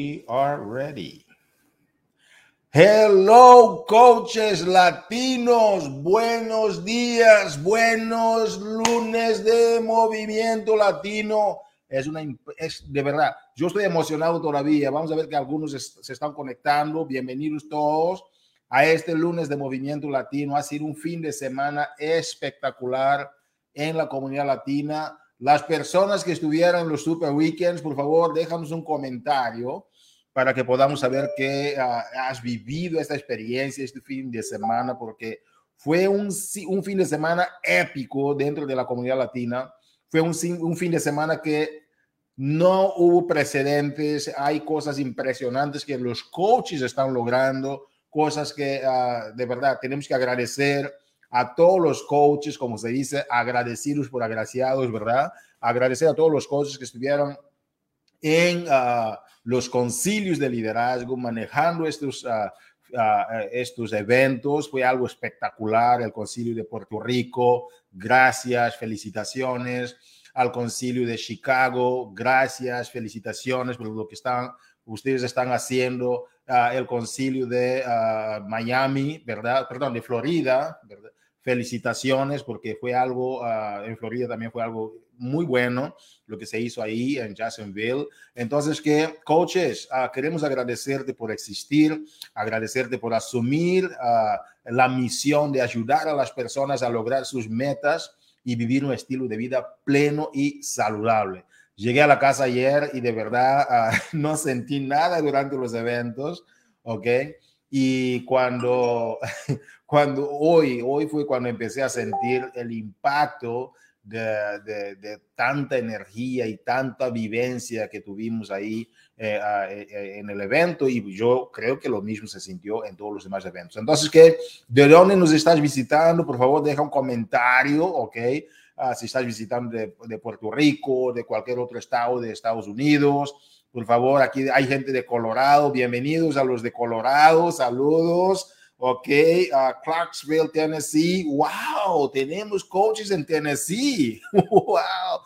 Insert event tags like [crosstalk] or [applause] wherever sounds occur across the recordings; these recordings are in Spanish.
We are ready. Hello, coaches latinos. Buenos días, buenos lunes de movimiento latino. Es una, es de verdad, yo estoy emocionado todavía. Vamos a ver que algunos se están conectando. Bienvenidos todos a este lunes de movimiento latino. Ha sido un fin de semana espectacular en la comunidad latina las personas que estuvieran en los Super Weekends, por favor, déjanos un comentario para que podamos saber que ah, has vivido esta experiencia este fin de semana, porque fue un, un, fin de semana épico dentro de la comunidad latina. Fue un, un fin de semana que no hubo precedentes. Hay cosas impresionantes que los coaches están logrando, cosas que uh, de verdad tenemos que agradecer a todos los coaches, como se dice, agradecidos por agraciados, ¿verdad? Agradecer a todos los coaches que estuvieron en uh, los concilios de liderazgo, manejando estos, uh, uh, estos eventos. Fue algo espectacular, el concilio de Puerto Rico. Gracias, felicitaciones. Al concilio de Chicago, gracias, felicitaciones por lo que están, ustedes están haciendo. el concilio de Miami, ¿verdad? Perdón, de Florida, ¿verdad? Felicitaciones porque fue algo, uh, en Florida también fue algo muy bueno lo que se hizo ahí en Jacksonville. Entonces, que coaches, uh, queremos agradecerte por existir, agradecerte por asumir uh, la misión de ayudar a las personas a lograr sus metas y vivir un estilo de vida pleno y saludable. Llegué a la casa ayer y de verdad [laughs] no sentí nada durante los eventos, ¿ok? Y cuando, [laughs] cuando hoy, hoy fue cuando empecé a sentir el impacto de, de, tanta energía y tanta vivencia que tuvimos ahí eh, eh, eh, en el evento y yo creo que lo mismo se sintió en todos los demás eventos. Entonces, que ¿de dónde nos estás visitando? Por favor, deja un comentario, ¿ok? Uh, si estás visitando de, de, Puerto Rico, de cualquier otro estado de Estados Unidos, por favor, aquí hay gente de Colorado. Bienvenidos a los de Colorado. Saludos. Ok, uh, Clarksville, Tennessee. Wow, tenemos coaches en Tennessee. [laughs] Wow,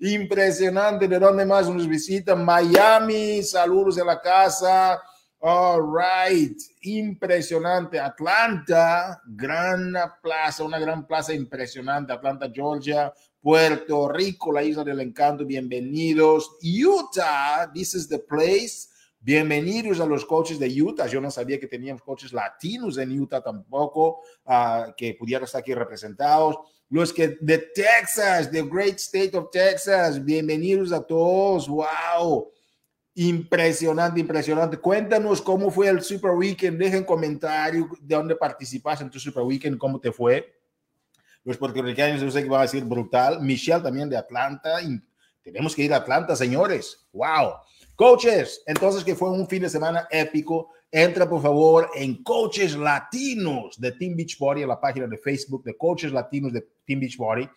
impresionante. ¿De dónde más nos visitan? Miami. Saludos de la casa. All right, impresionante. Atlanta, gran plaza, una gran plaza impresionante. Atlanta, Georgia. Puerto Rico, la isla del encanto, bienvenidos. Utah, this is the place. Bienvenidos a los coaches de Utah. Yo no sabía que teníamos coaches latinos en Utah tampoco, uh, que pudieran estar aquí representados. Los que de Texas, the great state of Texas, bienvenidos a todos. Wow. Impresionante, impresionante. Cuéntanos cómo fue el Super Weekend. Dejen comentario de dónde participaste en tu Super Weekend, cómo te fue los puertorriqueños, yo sé que va a decir brutal. Michelle también de Atlanta. Tenemos que ir a Atlanta, señores. Wow. Coaches, entonces que fue un fin de semana épico. Entra por favor en Coaches Latinos de Team Beach Body, en la página de Facebook de Coaches Latinos de Team Beach Body,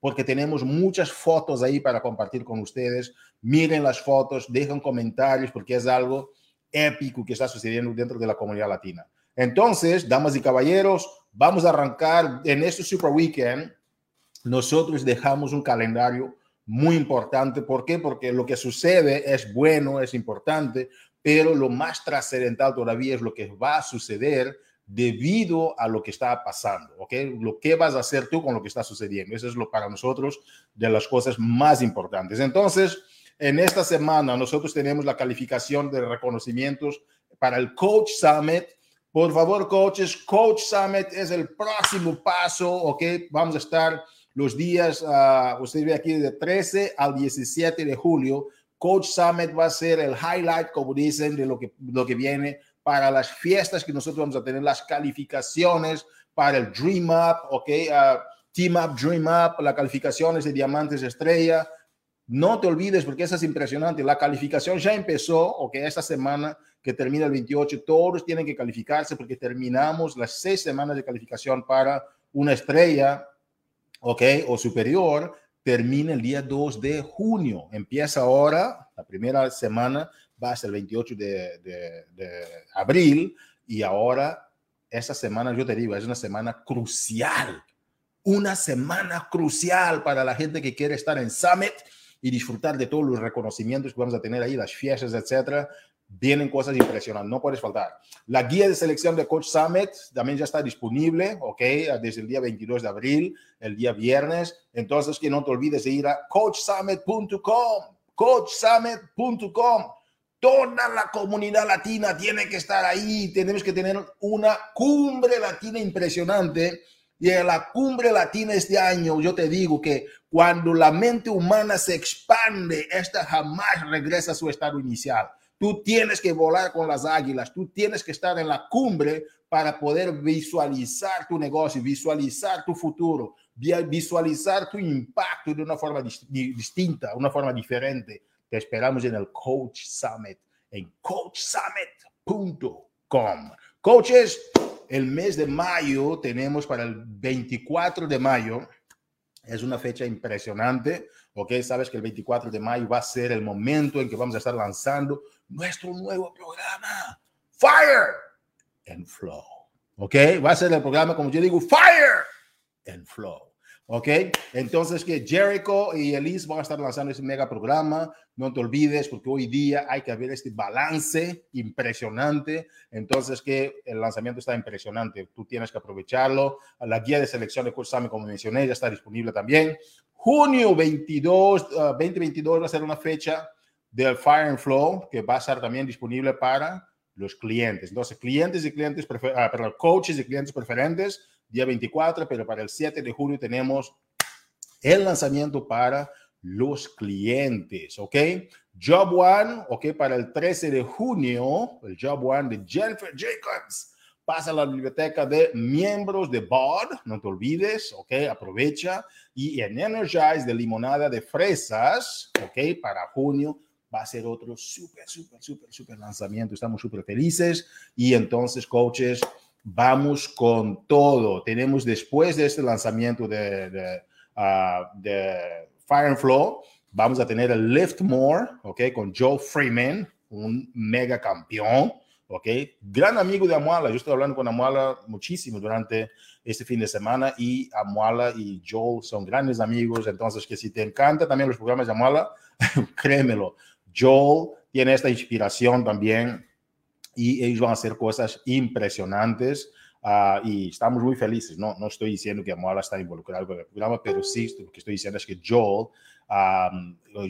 porque tenemos muchas fotos ahí para compartir con ustedes. Miren las fotos, dejen comentarios, porque es algo épico que está sucediendo dentro de la comunidad latina. Entonces, damas y caballeros, vamos a arrancar en este Super Weekend. Nosotros dejamos un calendario muy importante. ¿Por qué? Porque lo que sucede es bueno, es importante, pero lo más trascendental todavía es lo que va a suceder debido a lo que está pasando, ¿ok? Lo que vas a hacer tú con lo que está sucediendo. Eso es lo para nosotros de las cosas más importantes. Entonces, en esta semana nosotros tenemos la calificación de reconocimientos para el Coach Summit por favor, coaches, Coach Summit es el próximo paso, ¿ok? Vamos a estar los días, uh, usted ve aquí, de 13 al 17 de julio. Coach Summit va a ser el highlight, como dicen, de lo que, lo que viene para las fiestas que nosotros vamos a tener, las calificaciones para el Dream Up, ¿ok? Uh, Team Up, Dream Up, las calificaciones de Diamantes Estrella. No te olvides porque eso es impresionante. La calificación ya empezó, ¿ok? Esta semana que termina el 28, todos tienen que calificarse porque terminamos las seis semanas de calificación para una estrella, ¿ok? O superior, termina el día 2 de junio. Empieza ahora, la primera semana va hasta el 28 de, abril y ahora, esta semana, yo te digo, es una semana crucial. Una semana crucial para la gente que quiere estar en Summit y disfrutar de todos los reconocimientos que vamos a tener ahí, las fiestas, etcétera vienen cosas impresionantes, no puedes faltar. La guía de selección de Coach Summit también ya está disponible, ¿ok? Desde el día 22 de abril, el día viernes. Entonces, que no te olvides de ir a coachsummit.com, coachsummit.com. Toda la comunidad latina tiene que estar ahí. Tenemos que tener una cumbre latina impresionante. Y en la cumbre latina este año, yo te digo que cuando la mente humana se expande, esta jamás regresa a su estado inicial. Tú tienes que volar con las águilas, tú tienes que estar en la cumbre para poder visualizar tu negocio, visualizar tu futuro, visualizar tu impacto de una forma distinta, una forma diferente. Te esperamos en el Coach Summit, en coachsummit.com. Coaches, el mes de mayo tenemos para el 24 de mayo, es una fecha impresionante, ¿ok? Sabes que el 24 de mayo va a ser el momento en que vamos a estar lanzando nuestro nuevo programa, Fire and Flow. ¿Ok? Va a ser el programa, como yo digo, Fire and Flow. ¿Ok? Entonces que Jericho y Elise van a estar lanzando ese mega programa. No te olvides porque hoy día hay que ver este balance impresionante. Entonces que el lanzamiento está impresionante. Tú tienes que aprovecharlo. La guía de selección de Summit, como mencioné, ya está disponible también. Junio 22, 2022 va a ser una fecha del Fire and Flow, que va a estar también disponible para los clientes. Entonces, clientes y clientes, ah, perdón, coaches y clientes preferentes, día 24, pero para el 7 de julio tenemos el lanzamiento para los clientes, ¿ok? Job One, ¿ok? Para el 13 de junio, el Job One de Jennifer Jacobs pasa a la biblioteca de miembros de BOD, no te olvides, ¿ok? Aprovecha. Y en Energize de limonada de fresas, ¿ok? Para junio va a ser otro súper, súper, súper, súper lanzamiento. Estamos súper felices y entonces, coaches, vamos con todo. Tenemos después de este lanzamiento de, de, ah, de Fire and Flow, vamos a tener el Lift More, ¿ok? Con Joe Freeman, un mega campeón, ¿ok? Gran amigo de Amuala. Yo estoy hablando con Amuala muchísimo durante este fin de semana y Amuala y Joe son grandes amigos. Entonces, que si te encanta también los programas de Amuala, [laughs] créemelo, Joel tiene esta inspiración también y ellos van a hacer cosas impresionantes uh, y estamos muy felices. No, no estoy diciendo que Amuala está involucrado con el programa, pero sí lo que estoy diciendo es que Joel,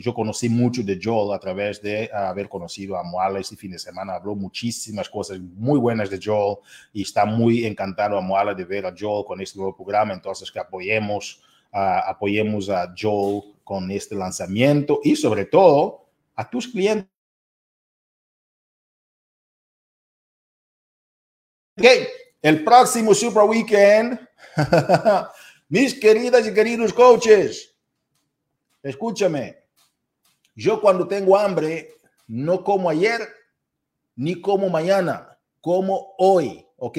yo conocí mucho de Joel a través de haber conocido a Amuala este fin de semana. Habló muchísimas cosas muy buenas de Joel y está muy encantado Amuala de ver a Joel con este nuevo programa. Entonces, que apoyemos, uh, apoyemos a Joel con este lanzamiento y sobre todo a tus clientes. Ok, el próximo Super Weekend, [laughs] mis queridas y queridos coaches, escúchame, yo cuando tengo hambre no como ayer ni como mañana, como hoy, ¿ok?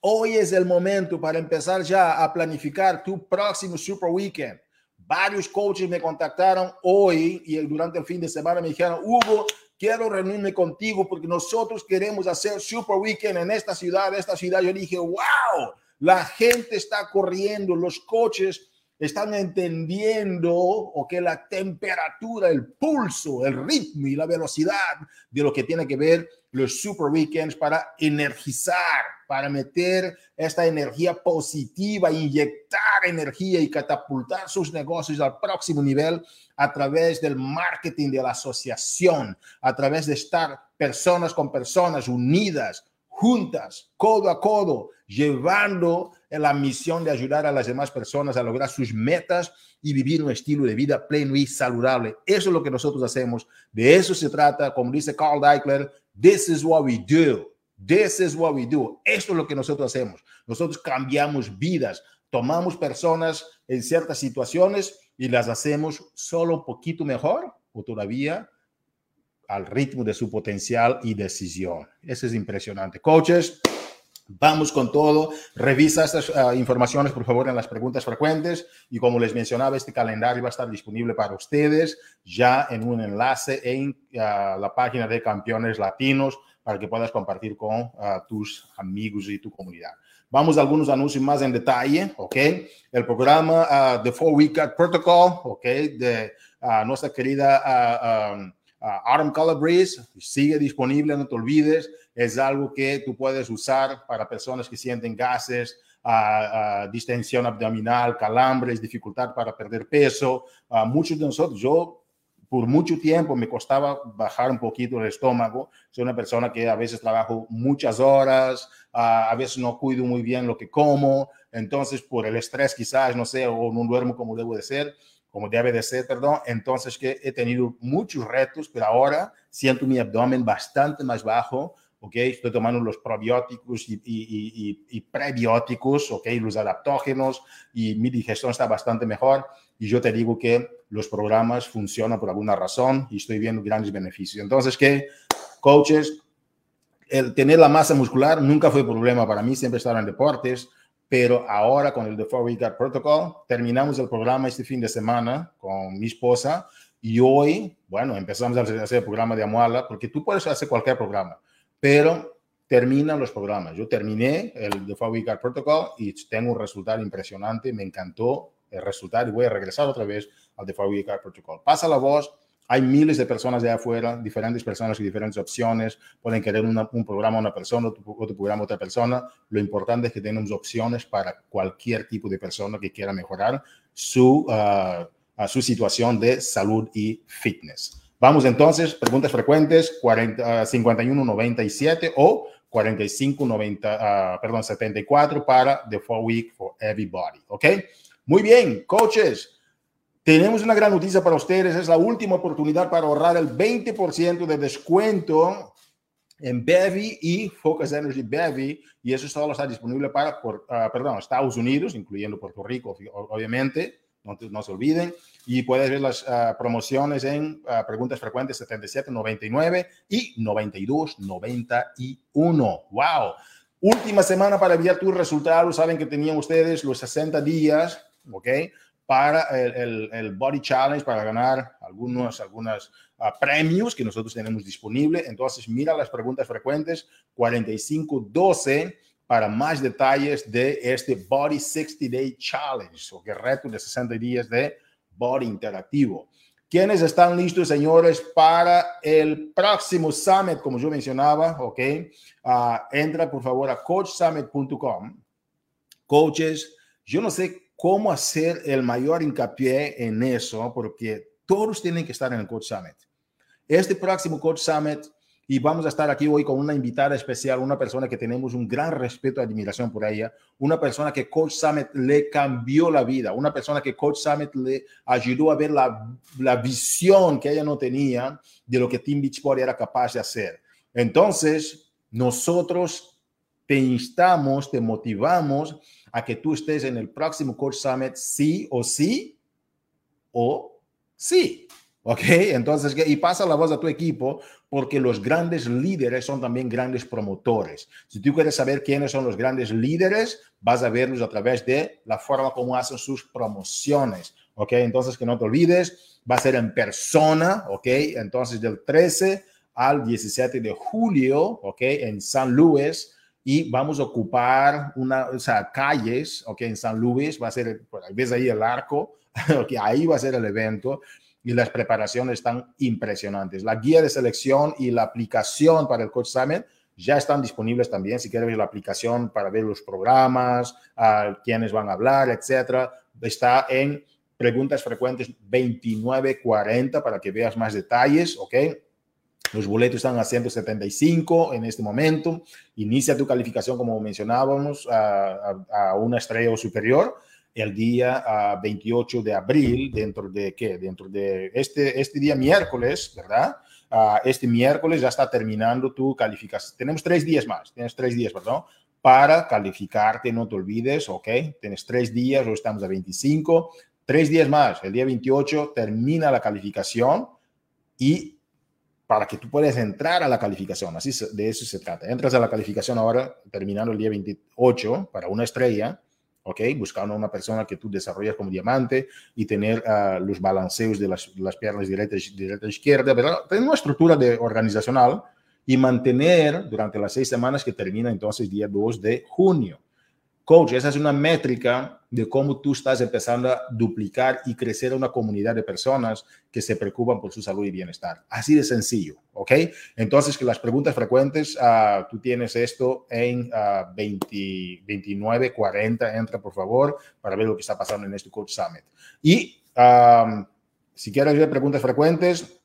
Hoy es el momento para empezar ya a planificar tu próximo Super Weekend. Varios coaches me contactaron hoy y durante el fin de semana me dijeron, Hugo, quiero reunirme contigo porque nosotros queremos hacer Super Weekend en esta ciudad, esta ciudad. Yo dije, wow, la gente está corriendo, los coaches están entendiendo o que la temperatura, el pulso, el ritmo y la velocidad de lo que tiene que ver los super weekends para energizar, para meter esta energía positiva, inyectar energía y catapultar sus negocios al próximo nivel a través del marketing de la asociación, a través de estar personas con personas unidas, juntas, codo a codo, llevando la misión de ayudar a las demás personas a lograr sus metas y vivir un estilo de vida pleno y saludable. Eso es lo que nosotros hacemos. De eso se trata, como dice Carl Deichler, this is what we do. This is what we do. Esto es lo que nosotros hacemos. Nosotros cambiamos vidas, tomamos personas en ciertas situaciones y las hacemos solo un poquito mejor o todavía al ritmo de su potencial y decisión. Eso es impresionante. Coaches, Vamos con todo. Revisa estas ah, informaciones, por favor, en las preguntas frecuentes. Y como les mencionaba, este calendario va a estar disponible para ustedes ya en un enlace en ah, la página de Campeones Latinos para que puedas compartir con ah, tus amigos y tu comunidad. Vamos a algunos anuncios más en detalle, ¿ok? El programa The Four Week Protocol, ¿ok? De nuestra querida Autumn Color Breeze sigue disponible, no te olvides. Es algo que tú puedes usar para personas que sienten gases, uh, distensión abdominal, calambres, dificultad para perder peso. muchos de nosotros, yo por mucho tiempo me costaba bajar un poquito el estómago. Soy una persona que a veces trabajo muchas horas, a veces no cuido muy bien lo que como, entonces por el estrés quizás, no sé, o no duermo como debo de ser, como debe de ser, perdón. Entonces que he tenido muchos retos, pero ahora siento mi abdomen bastante más bajo, ¿ok? Estoy tomando los probióticos y, y, y, y, prebióticos, ¿ok? Los adaptógenos y mi digestión está bastante mejor. Y yo te digo que los programas funcionan por alguna razón y estoy viendo grandes beneficios. Entonces, que coaches, el tener la masa muscular nunca fue problema para mí, siempre estaba en deportes, pero ahora con el The Four Week Protocol terminamos el programa este fin de semana con mi esposa y hoy, bueno, empezamos a hacer el programa de Amuala, porque tú puedes hacer cualquier programa, pero terminan los programas. Yo terminé el The Four Week Protocol y tengo un resultado impresionante, me encantó el resultado y voy a regresar otra vez al The Four Week Protocol. Pasa la voz, hay miles de personas de afuera, diferentes personas y diferentes opciones. Pueden querer un programa una persona, otro, programa otra persona. Lo importante es que tenemos opciones para cualquier tipo de persona que quiera mejorar su, uh, su situación de salud y fitness. Vamos entonces, preguntas frecuentes, 40, uh, 5197 o 4590, uh, perdón, 74 para The Four Week for Everybody. ¿Ok? Muy bien, coaches. Tenemos una gran noticia para ustedes. Es la última oportunidad para ahorrar el 20% de descuento en Bevy y Focus Energy Bevy. Y eso solo está disponible para, por, uh, perdón, Estados Unidos, incluyendo Puerto Rico, obviamente. No, no se olviden. Y puedes ver las uh, promociones en uh, preguntas frecuentes 77.99 y 92.91. ¡Wow! Última semana para enviar tus resultados. Saben que tenían ustedes los 60 días, ¿ok? para el, el, Body Challenge, para ganar algunos algunos, uh, premios que nosotros tenemos disponible. Entonces, mira las preguntas frecuentes 4512 para más detalles de este Body 60 Day Challenge, o que reto de 60 días de Body Interactivo. ¿Quiénes están listos, señores, para el próximo Summit, como yo mencionaba? Ok. Uh, entra, por favor, a coachsummit.com. Coaches, yo no sé cómo hacer el mayor hincapié en eso, porque todos tienen que estar en el Coach Summit. Este próximo Coach Summit, y vamos a estar aquí hoy con una invitada especial, una persona que tenemos un gran respeto y admiración por ella, una persona que Coach Summit le cambió la vida, una persona que Coach Summit le ayudó a ver la, la visión que ella no tenía de lo que Team Beachbody era capaz de hacer. Entonces, nosotros te instamos, te motivamos a que tú estés en el próximo Coach Summit sí o sí o sí. ¿Ok? Entonces, y pasa la voz a tu equipo porque los grandes líderes son también grandes promotores. Si tú quieres saber quiénes son los grandes líderes, vas a verlos a través de la forma como hacen sus promociones. ¿Ok? Entonces, que no te olvides, va a ser en persona. ¿Ok? Entonces, del 13 al 17 de julio, ¿ok? En San Luis y vamos a ocupar una, o sea, calles, ok, en San Luis va a ser, ves ahí el arco, [laughs] ok, ahí va a ser el evento y las preparaciones están impresionantes. La guía de selección y la aplicación para el Coach Summit ya están disponibles también. Si quieres ver la aplicación para ver los programas, a quiénes van a hablar, etcétera, está en preguntas frecuentes 2940 para que veas más detalles, ¿ok? Los boletos están a 175 en este momento. Inicia tu calificación, como mencionábamos, a, una estrella o superior el día 28 de abril, dentro de qué? Dentro de este, este día miércoles, ¿verdad? este miércoles ya está terminando tu calificación. Tenemos tres días más, tienes tres días, perdón, para calificarte, no te olvides, ¿ok? Tienes tres días, hoy estamos a 25, tres días más, el día 28 termina la calificación y para que tú puedas entrar a la calificación. Así de eso se trata. Entras a la calificación ahora, terminando el día 28, para una estrella, ¿ok? Buscando una persona que tú desarrollas como diamante y tener uh, los balanceos de las, piernas derecha, derecha izquierda, ¿verdad? Tener una estructura de organizacional y mantener durante las seis semanas que termina entonces día 2 de junio. Coach, esa es una métrica de cómo tú estás empezando a duplicar y crecer una comunidad de personas que se preocupan por su salud y bienestar. Así de sencillo, ¿ok? Entonces, que las preguntas frecuentes, uh, tú tienes esto en uh, 20, 29, 40, entra por favor para ver lo que está pasando en este Coach Summit. Y um, si quieres ver preguntas frecuentes,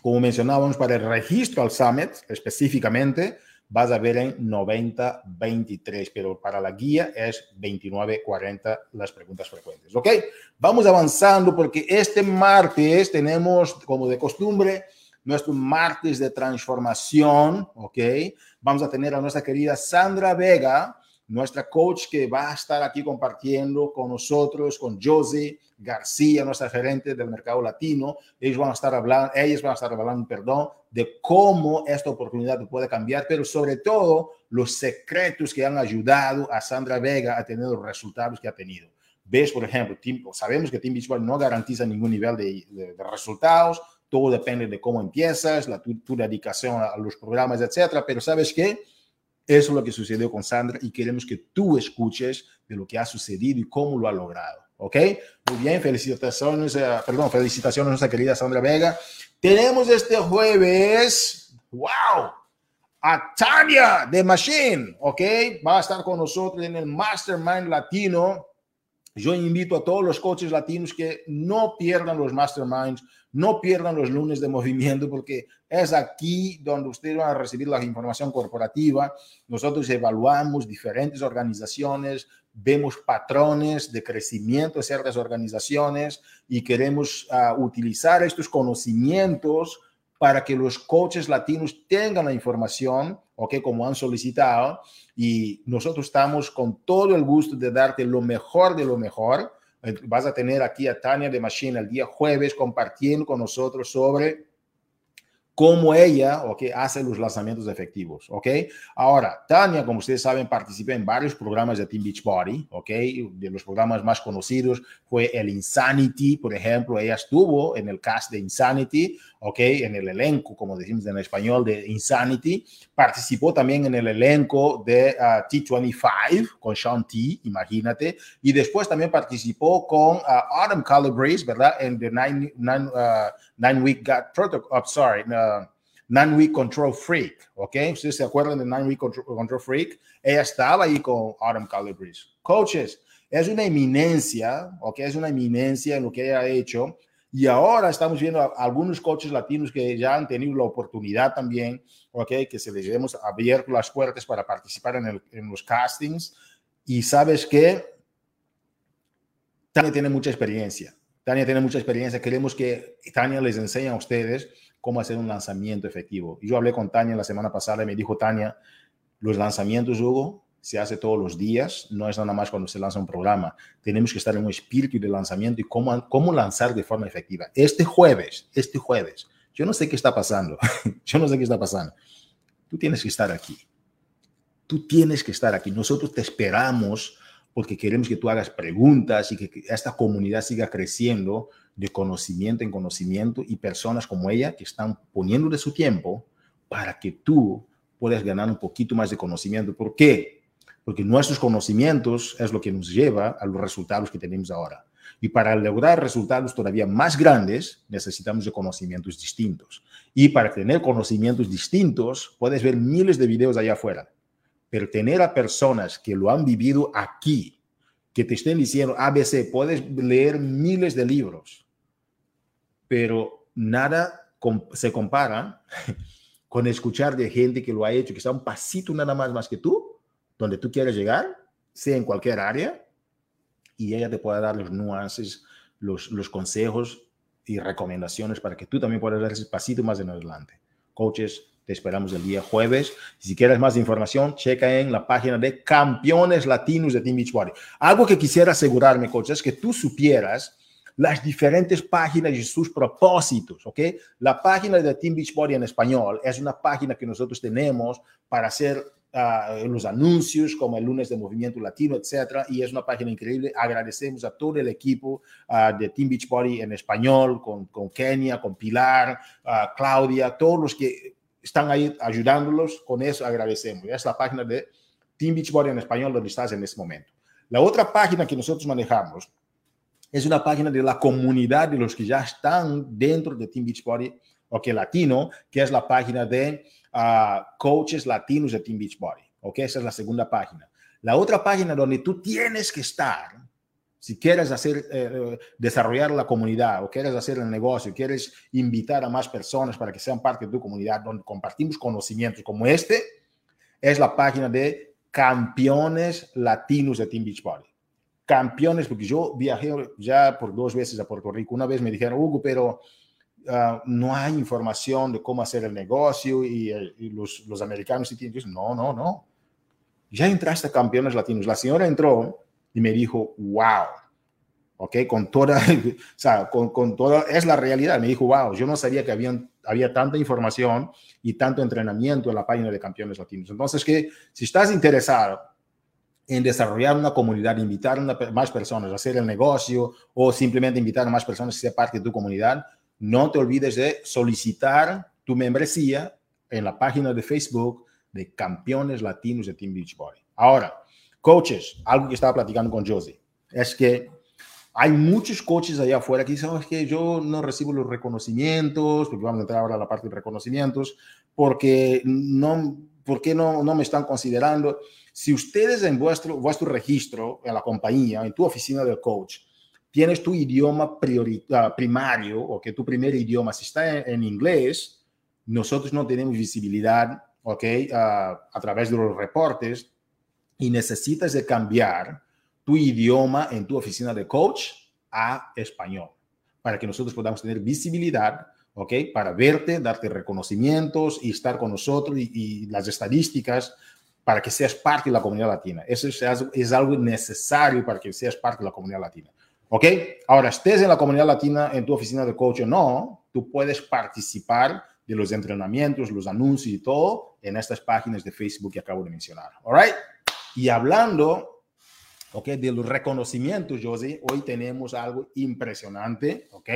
como mencionábamos para el registro al Summit específicamente, vas a ver en 90-23, pero para la guía es 29-40 las preguntas frecuentes. ¿Ok? Vamos avanzando porque este martes tenemos, como de costumbre, nuestro martes de transformación. ¿Ok? Vamos a tener a nuestra querida Sandra Vega nuestra coach que va a estar aquí compartiendo con nosotros, con Josie García, nuestra gerente del mercado latino. Ellos van a estar hablando, ellos van a estar hablando, perdón, de cómo esta oportunidad puede cambiar, pero sobre todo los secretos que han ayudado a Sandra Vega a tener los resultados que ha tenido. Ves, por ejemplo, sabemos que Team Beachball no garantiza ningún nivel de, de, resultados, todo depende de cómo empiezas, la, tu, tu dedicación a los programas, etcétera, pero ¿sabes qué? Eso es lo que sucedió con Sandra y queremos que tú escuches de lo que ha sucedido y cómo lo ha logrado. ¿Ok? Muy bien, felicitaciones, perdón, felicitaciones a nuestra querida Sandra Vega. Tenemos este jueves, wow, a Tania de Machine, ¿ok? Va a estar con nosotros en el Mastermind Latino. Yo invito a todos los coaches latinos que no pierdan los Masterminds no pierdan los lunes de [laughs] movimiento porque es aquí donde ustedes van a recibir la información corporativa. Nosotros evaluamos diferentes organizaciones, vemos patrones de crecimiento de ciertas organizaciones y queremos uh, utilizar estos conocimientos para que los coaches latinos tengan la información, ¿ok? Como han solicitado. Y nosotros estamos con todo el gusto de darte lo mejor de lo mejor Vas a tener aquí a Tania de Machine el día jueves compartiendo con nosotros sobre cómo ella okay, hace los lanzamientos efectivos. ¿ok? Ahora, Tania, como ustedes saben, participa en varios programas de Team Beachbody. ¿ok? De los programas más conocidos fue el Insanity, por ejemplo. Ella estuvo en el cast de Insanity, ¿ok? En el elenco, como decimos en español, de Insanity. Participó también en el elenco de uh, T25 con Sean T, imagínate. Y después también participó con uh, Autumn Calabrese, ¿verdad? En The Nine, nine, uh, nine Week Gut Protocol, oh, sorry, Nine Week Control Freak, ¿ok? Ustedes se acuerdan de Nine Week Control, Control Freak. Ella estaba ahí con Autumn Calabrese. Coaches, es una eminencia, ¿ok? Es una eminencia en lo que ella ha hecho. Y ahora estamos viendo a algunos coaches latinos que ya han tenido la oportunidad también, ¿ok? Que se les hemos abierto las puertas para participar en, en los castings. Y sabes que Tania tiene mucha experiencia. Tania tiene mucha experiencia. Queremos que Tania les enseñe a ustedes cómo hacer un lanzamiento efectivo. Yo hablé con Tania la semana pasada y me dijo, Tania, los lanzamientos, Hugo, se hace todos los días, no es nada más cuando se lanza un programa. Tenemos que estar en un espíritu de lanzamiento y cómo, cómo lanzar de forma efectiva. Este jueves, este jueves, yo no sé qué está pasando, [laughs] yo no sé qué está pasando. Tú tienes que estar aquí. Tú tienes que estar aquí. Nosotros te esperamos porque queremos que tú hagas preguntas y que esta comunidad siga creciendo de conocimiento en conocimiento y personas como ella que están poniendo de su tiempo para que tú puedas ganar un poquito más de conocimiento. ¿Por qué? Porque nuestros conocimientos es lo que nos lleva a los resultados que tenemos ahora. Y para lograr resultados todavía más grandes, necesitamos de conocimientos distintos. Y para tener conocimientos distintos, puedes ver miles de videos allá afuera. Pero tener a personas que lo han vivido aquí, que te estén diciendo ABC, puedes leer miles de libros, pero nada se compara [laughs] con escuchar de gente que lo ha hecho, que está un pasito nada más más que tú, donde tú quieres llegar, sea en cualquier área, y ella te pueda dar los nuances, los, los consejos y recomendaciones para que tú también puedas dar ese pasito más en adelante. Coaches, te esperamos el día jueves. Si quieres más información, checa en la página de Campeones Latinos de Team Beachbody. Algo que quisiera asegurarme, coaches, es que tú supieras las diferentes páginas y sus propósitos, ¿ok? La página de Team Beachbody en español es una página que nosotros tenemos para hacer uh, los anuncios como el lunes de Movimiento Latino, etcétera, y es una página increíble. Agradecemos a todo el equipo uh, de Team Beachbody en español, con, con Kenia, con Pilar, uh, Claudia, todos los que están ahí ayudándolos, con eso agradecemos. Es la página de Team Beachbody en español donde estás en este momento. La otra página que nosotros manejamos es una página de la comunidad de los que ya están dentro de Team Beachbody, ok, latino, que es la página de ah, coaches latinos de Team Beachbody, ok, esa es la segunda página. La otra página donde tú tienes que estar, si quieres hacer, eh, desarrollar la comunidad o quieres hacer el negocio, quieres invitar a más personas para que sean parte de tu comunidad, donde compartimos conocimientos como este, es la página de campeones latinos de Team Beachbody campeones, porque yo viajé ya por dos veces a Puerto Rico. Una vez me dijeron, Hugo, pero ah, no hay información de cómo hacer el negocio y, eh, los, los, americanos sí tienen. no, no, no. Ya entraste a campeones latinos. La señora entró y me dijo, wow. ¿Ok? Con toda, [laughs] o sea, con, con toda, es la realidad. Me dijo, wow, yo no sabía que habían, había tanta información y tanto entrenamiento en la página de campeones latinos. Entonces, que si estás interesado en desarrollar una comunidad, invitar a más personas a hacer el negocio o simplemente invitar a más personas a ser parte de tu comunidad, no te olvides de solicitar tu membresía en la página de Facebook de Campeones Latinos de Team Beachbody. Ahora, coaches, algo que estaba platicando con Josie, es que hay muchos coaches allá afuera que dicen, oh, es que yo no recibo los reconocimientos, porque vamos a entrar ahora a la parte de reconocimientos, porque no, ¿por qué no, no me están considerando? Si ustedes en vuestro, vuestro registro, en la compañía, en tu oficina del coach, tienes tu idioma primario o que tu primer idioma, si está en, inglés, nosotros no tenemos visibilidad, ¿ok? Ah, a través de los reportes y necesitas de cambiar tu idioma en tu oficina de coach a español para que nosotros podamos tener visibilidad, ¿ok? Para verte, darte reconocimientos y estar con nosotros y, y las estadísticas para que seas parte de la comunidad latina. Eso es, algo necesario para que seas parte de la comunidad latina. ¿Ok? Ahora, estés en la comunidad latina, en tu oficina de coach o no, tú puedes participar de los entrenamientos, los anuncios y todo en estas páginas de Facebook que acabo de mencionar. ¿All right? Y hablando, ¿ok? De los reconocimientos, Josie, hoy tenemos algo impresionante, ¿ok?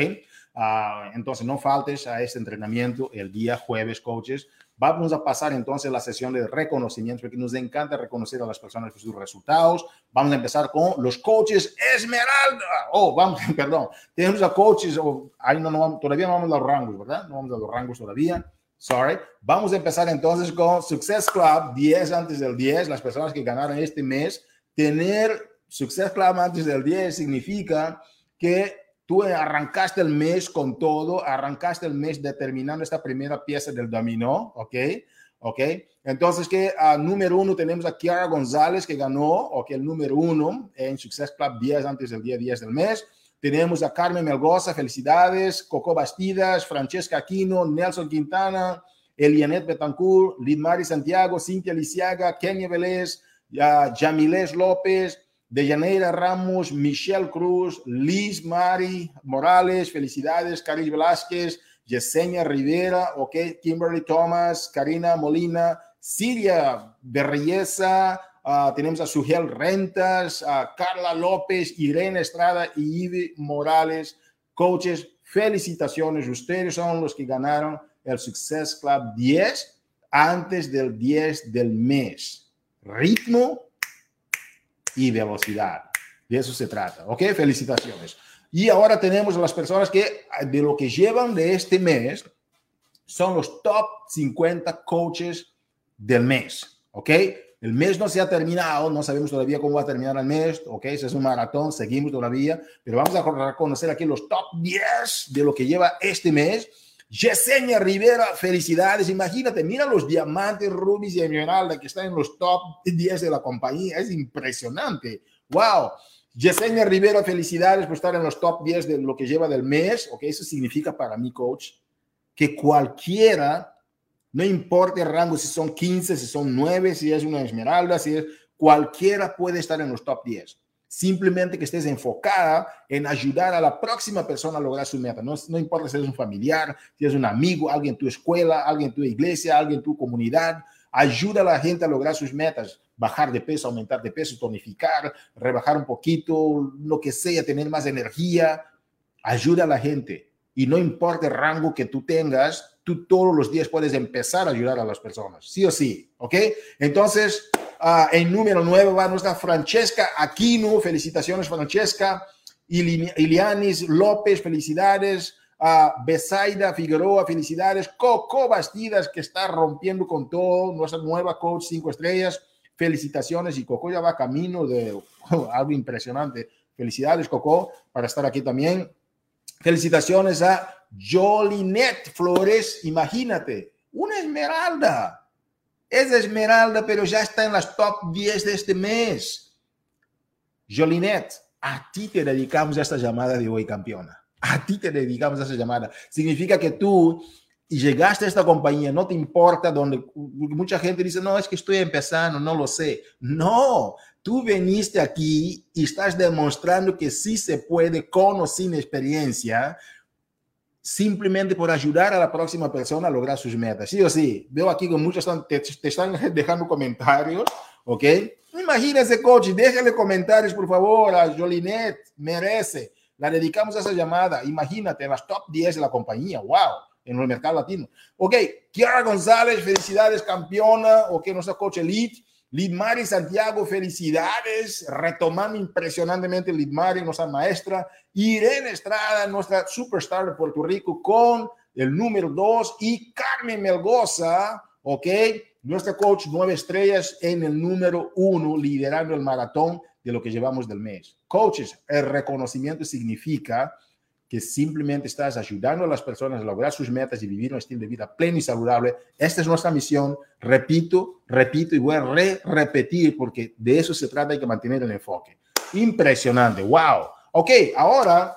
Ah, entonces, no faltes a este entrenamiento el día jueves, coaches. Vamos a pasar entonces a la sesión de reconocimiento, porque nos encanta reconocer a las personas por sus resultados. Vamos a empezar con los coaches Esmeralda. Oh, vamos, [laughs] perdón. Tenemos a coaches, oh, ahí no, no, todavía no vamos a los rangos, ¿verdad? No vamos a los rangos todavía. Sorry. Vamos a empezar entonces con Success Club 10 antes del 10. Las personas que ganaron este mes. Tener Success Club antes del 10 significa que Tú arrancaste el mes con todo, arrancaste el mes determinando esta primera pieza del dominó, ¿ok? ¿Ok? Entonces, que a número uno tenemos a Kiara González, que ganó, ok, el número uno en Success Club 10 antes del día 10 del mes. Tenemos a Carmen Melgoza, felicidades, Coco Bastidas, Francesca Aquino, Nelson Quintana, Elianet Betancourt, Lidmari Santiago, Cintia Lisiaga, Kenia Vélez, Yamiles López, Deyaneira Ramos, Michelle Cruz, Liz Mari Morales, felicidades, Caril Velázquez, Yesenia Rivera, ok, Kimberly Thomas, Karina Molina, Siria Berriesa, uh, tenemos a Sugel Rentas, a Carla López, Irene Estrada y Ivy Morales. Coaches, felicitaciones, ustedes son los que ganaron el Success Club 10 antes del 10 del mes. Ritmo y velocidad. De eso se trata. ¿Ok? Felicitaciones. Y ahora tenemos a las personas que de lo que llevan de este mes son los top 50 coaches del mes. ¿Ok? El mes no se ha terminado, no sabemos todavía cómo va a terminar el mes, ok, ese es un maratón, seguimos todavía, pero vamos a reconocer aquí los top 10 de lo que lleva este mes. Yesenia Rivera, felicidades, imagínate, mira los diamantes, rubis y esmeralda que están en los top 10 de la compañía, es impresionante, wow. Yesenia Rivera, felicidades por estar en los top 10 de lo que lleva del mes, ok, eso significa para mí, coach, que cualquiera no importa el rango, si son 15, si son 9, si es una esmeralda, si es cualquiera puede estar en los top 10. Simplemente que estés enfocada en ayudar a la próxima persona a lograr su meta. No, no importa si es un familiar, si es un amigo, alguien en tu escuela, alguien en tu iglesia, alguien en tu comunidad. Ayuda a la gente a lograr sus metas. Bajar de peso, aumentar de peso, tonificar, rebajar un poquito, lo que sea, tener más energía. Ayuda a la gente. Y no importa el rango que tú tengas, tú todos los días puedes empezar a ayudar a las personas, sí o sí, ¿ok? Entonces, Uh, en número 9 va nuestra Francesca Aquino. Felicitaciones, Francesca. Ilianis López, felicidades. Uh, Besaida Figueroa, felicidades. Coco Bastidas, que está rompiendo con todo. Nuestra nueva coach 5 estrellas. Felicitaciones. Y Coco ya va camino de [laughs] algo impresionante. Felicidades, Coco, para estar aquí también. Felicitaciones a Jolinet Flores. Imagínate, una esmeralda es Esmeralda, pero ya está en las top 10 de este mes. Jolinet, a ti te dedicamos esta llamada de hoy, campeona. A ti te dedicamos esta llamada. Significa que tú llegaste a esta compañía, no te importa donde mucha gente dice, no, es que estoy empezando, no lo sé. No, tú viniste aquí y estás demostrando que sí se puede con o sin experiencia simplemente por ayudar a la próxima persona a lograr sus metas. Sí o sí, veo aquí que muchos te, están [laughs] dejando comentarios, ¿ok? Imagínese, coach, déjale comentarios, por favor, a Jolinet, merece. La dedicamos a esa llamada. Imagínate, en las top 10 de la compañía, wow, en el mercado latino. Ok, Kiara González, felicidades, campeona, ok, nuestra coach elite. Lidmari Santiago, felicidades, retomando impresionantemente Lidmari, nuestra maestra. Irene Estrada, nuestra superstar de Puerto Rico, con el número dos. Y Carmen Melgoza, ok, nuestra coach nueve estrellas en el número uno, liderando el maratón de lo que llevamos del mes. Coaches, el reconocimiento significa que simplemente estás ayudando a las personas a lograr sus metas y vivir un estilo de vida pleno y saludable. Esta es nuestra misión. Repito, repito y voy a re repetir porque de eso se trata, hay que mantener el enfoque. Impresionante, wow. Ok, ahora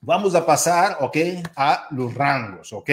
vamos a pasar, ok, a los rangos, ok.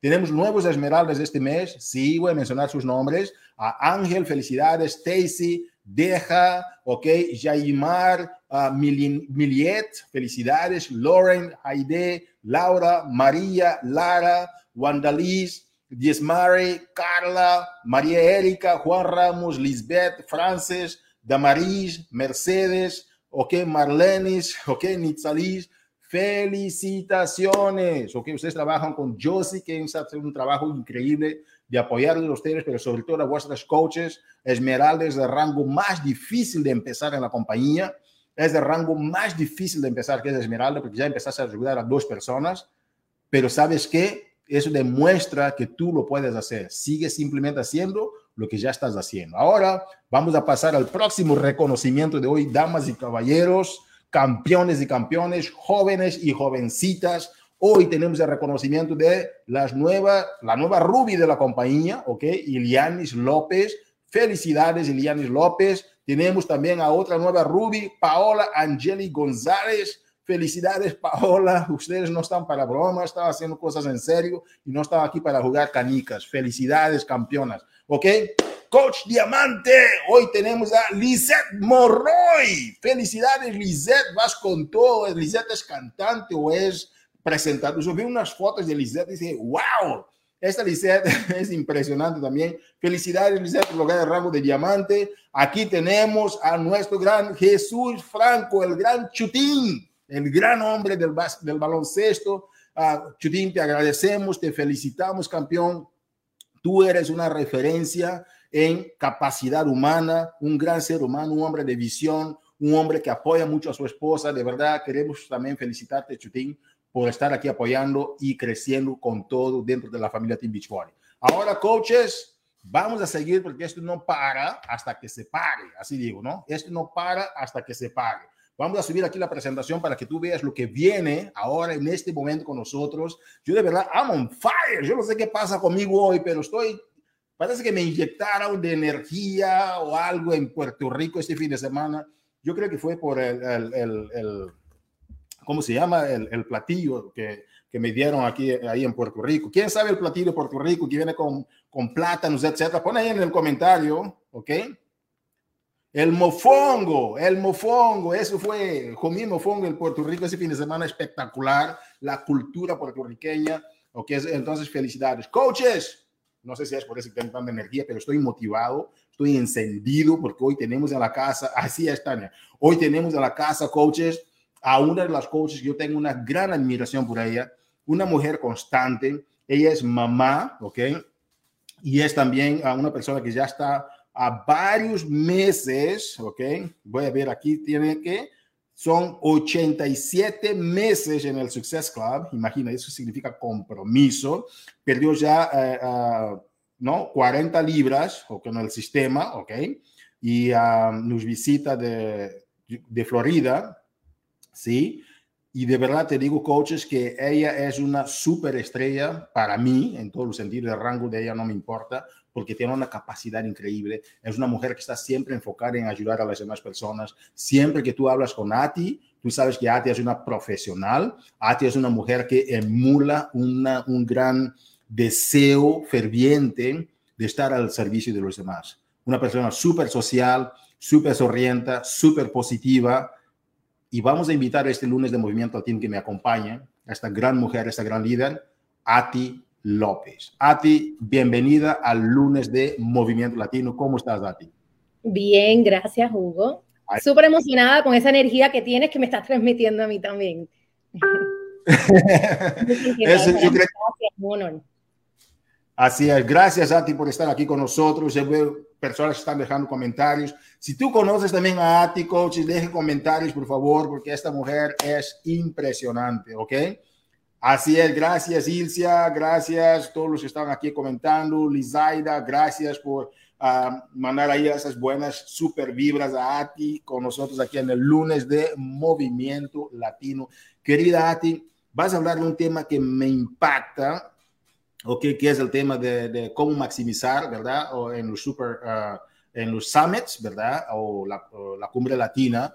Tenemos nuevos esmeraldas este mes, sí, voy a mencionar sus nombres. A Ángel, felicidades, Stacy, Deja, ok, Jaimar, uh, Miliet, felicidades, Lauren, Aide, Laura, María, Lara, Wandaliz, Diezmare, Carla, María Erika, Juan Ramos, Lisbeth, Frances, Damaris, Mercedes, ok, Marlenis, ok, Nitzalis, felicitaciones, ok, ustedes trabajan con Josie, que hace un trabajo increíble de apoyar a ustedes, pero sobre todo a vuestras coaches. Esmeralda es el rango más difícil de empezar en la compañía. Es el rango más difícil de empezar, que es Esmeralda, porque ya empezaste a ayudar a dos personas. Pero ¿sabes qué? Eso demuestra que tú lo puedes hacer. Sigue simplemente haciendo lo que ya estás haciendo. Ahora vamos a pasar al próximo reconocimiento de hoy, damas y caballeros, campeones y campeones, jóvenes y jovencitas Hoy tenemos el reconocimiento de las nuevas, la nueva Ruby de la compañía, ¿ok? Ilianis López. Felicidades, Ilianis López. Tenemos también a otra nueva Ruby, Paola Angeli González. Felicidades, Paola. Ustedes no están para broma, están haciendo cosas en serio y no están aquí para jugar canicas. Felicidades, campeonas. ¿Ok? Coach Diamante, hoy tenemos a Lisette Morroy. Felicidades, Lisette. Vas con todo. Lisette es cantante o es presentado. Yo vi unas fotos de Lisette y dije, wow, esta Lisette [laughs] es impresionante también. Felicidades, Lisette, por lograr el rango de diamante. Aquí tenemos a nuestro gran Jesús Franco, el gran Chutín, el gran hombre del, del baloncesto. Uh, Chutín, te agradecemos, te felicitamos, campeón. Tú eres una referencia en capacidad humana, un gran ser humano, un hombre de visión, un hombre que apoya mucho a su esposa. De verdad, queremos también felicitarte, Chutín, por estar aquí apoyando y creciendo con todo dentro de la familia Team Beachbody. Ahora, coaches, vamos a seguir porque esto no para hasta que se pare, así digo, ¿no? Esto no para hasta que se pare. Vamos a subir aquí la presentación para que tú veas lo que viene ahora en este momento con nosotros. Yo de verdad, I'm on fire. Yo no sé qué pasa conmigo hoy, pero estoy, parece que me inyectaron de energía o algo en Puerto Rico este fin de semana. Yo creo que fue por el, el, el ¿cómo se llama? El, platillo que, que, me dieron aquí ahí en Puerto Rico. ¿Quién sabe el platillo de Puerto Rico que viene con, con plátanos, etcétera? Pon ahí en el comentario, ¿ok? El mofongo, el mofongo, eso fue, comí mofongo en Puerto Rico ese fin de semana espectacular, la cultura puertorriqueña, ¿ok? Entonces, felicidades. Coaches, no sé si es por eso que tengo tanta energía, pero estoy motivado, estoy encendido porque hoy tenemos en la casa, así es, Tania, hoy tenemos en la casa, coaches, a una de las coaches yo tengo una gran admiración por ella, una mujer constante, ella es mamá, ¿ok? Y es también a una persona que ya está a varios meses, ¿ok? Voy a ver aquí, tiene que, son 87 meses en el Success Club, imagina, eso significa compromiso, perdió ya, eh, ah, ¿no? 40 libras, ¿ok? En el sistema, ¿ok? Y ah, nos visita de, de Florida, ¿sí? Y de verdad te digo, coaches, que ella es una superestrella para mí, en todos los sentidos, el rango de ella no me importa, porque tiene una capacidad increíble. Es una mujer que está siempre enfocada en ayudar a las demás personas. Siempre que tú hablas con Ati, tú sabes que Ati es una profesional. Ati es una mujer que emula una, un gran deseo ferviente de estar al servicio de los demás. Una persona súper social, súper sorrienta, súper positiva y vamos a invitar este lunes de Movimiento Latino que me acompañe, a esta gran mujer, esta gran líder, Ati López. Ati, bienvenida al lunes de Movimiento Latino. ¿Cómo estás, Ati? Bien, gracias, Hugo. Súper emocionada con esa energía que tienes que me estás transmitiendo a mí también. [laughs] Eso, yo creo... Así es, gracias a ti por estar aquí con nosotros. Personas están dejando comentarios. Si tú conoces también a Ati, coach, deje comentarios, por favor, porque esta mujer es impresionante, ¿ok? Así es, gracias Ilcia, gracias todos los que están aquí comentando, Lizaida, gracias por uh, mandar ahí esas buenas super vibras a Ati con nosotros aquí en el lunes de Movimiento Latino. Querida Ati, vas a hablar de un tema que me impacta okay, que es el tema de, de, cómo maximizar, ¿verdad? O en los super, uh, en los summits, ¿verdad? O la, o la, cumbre latina.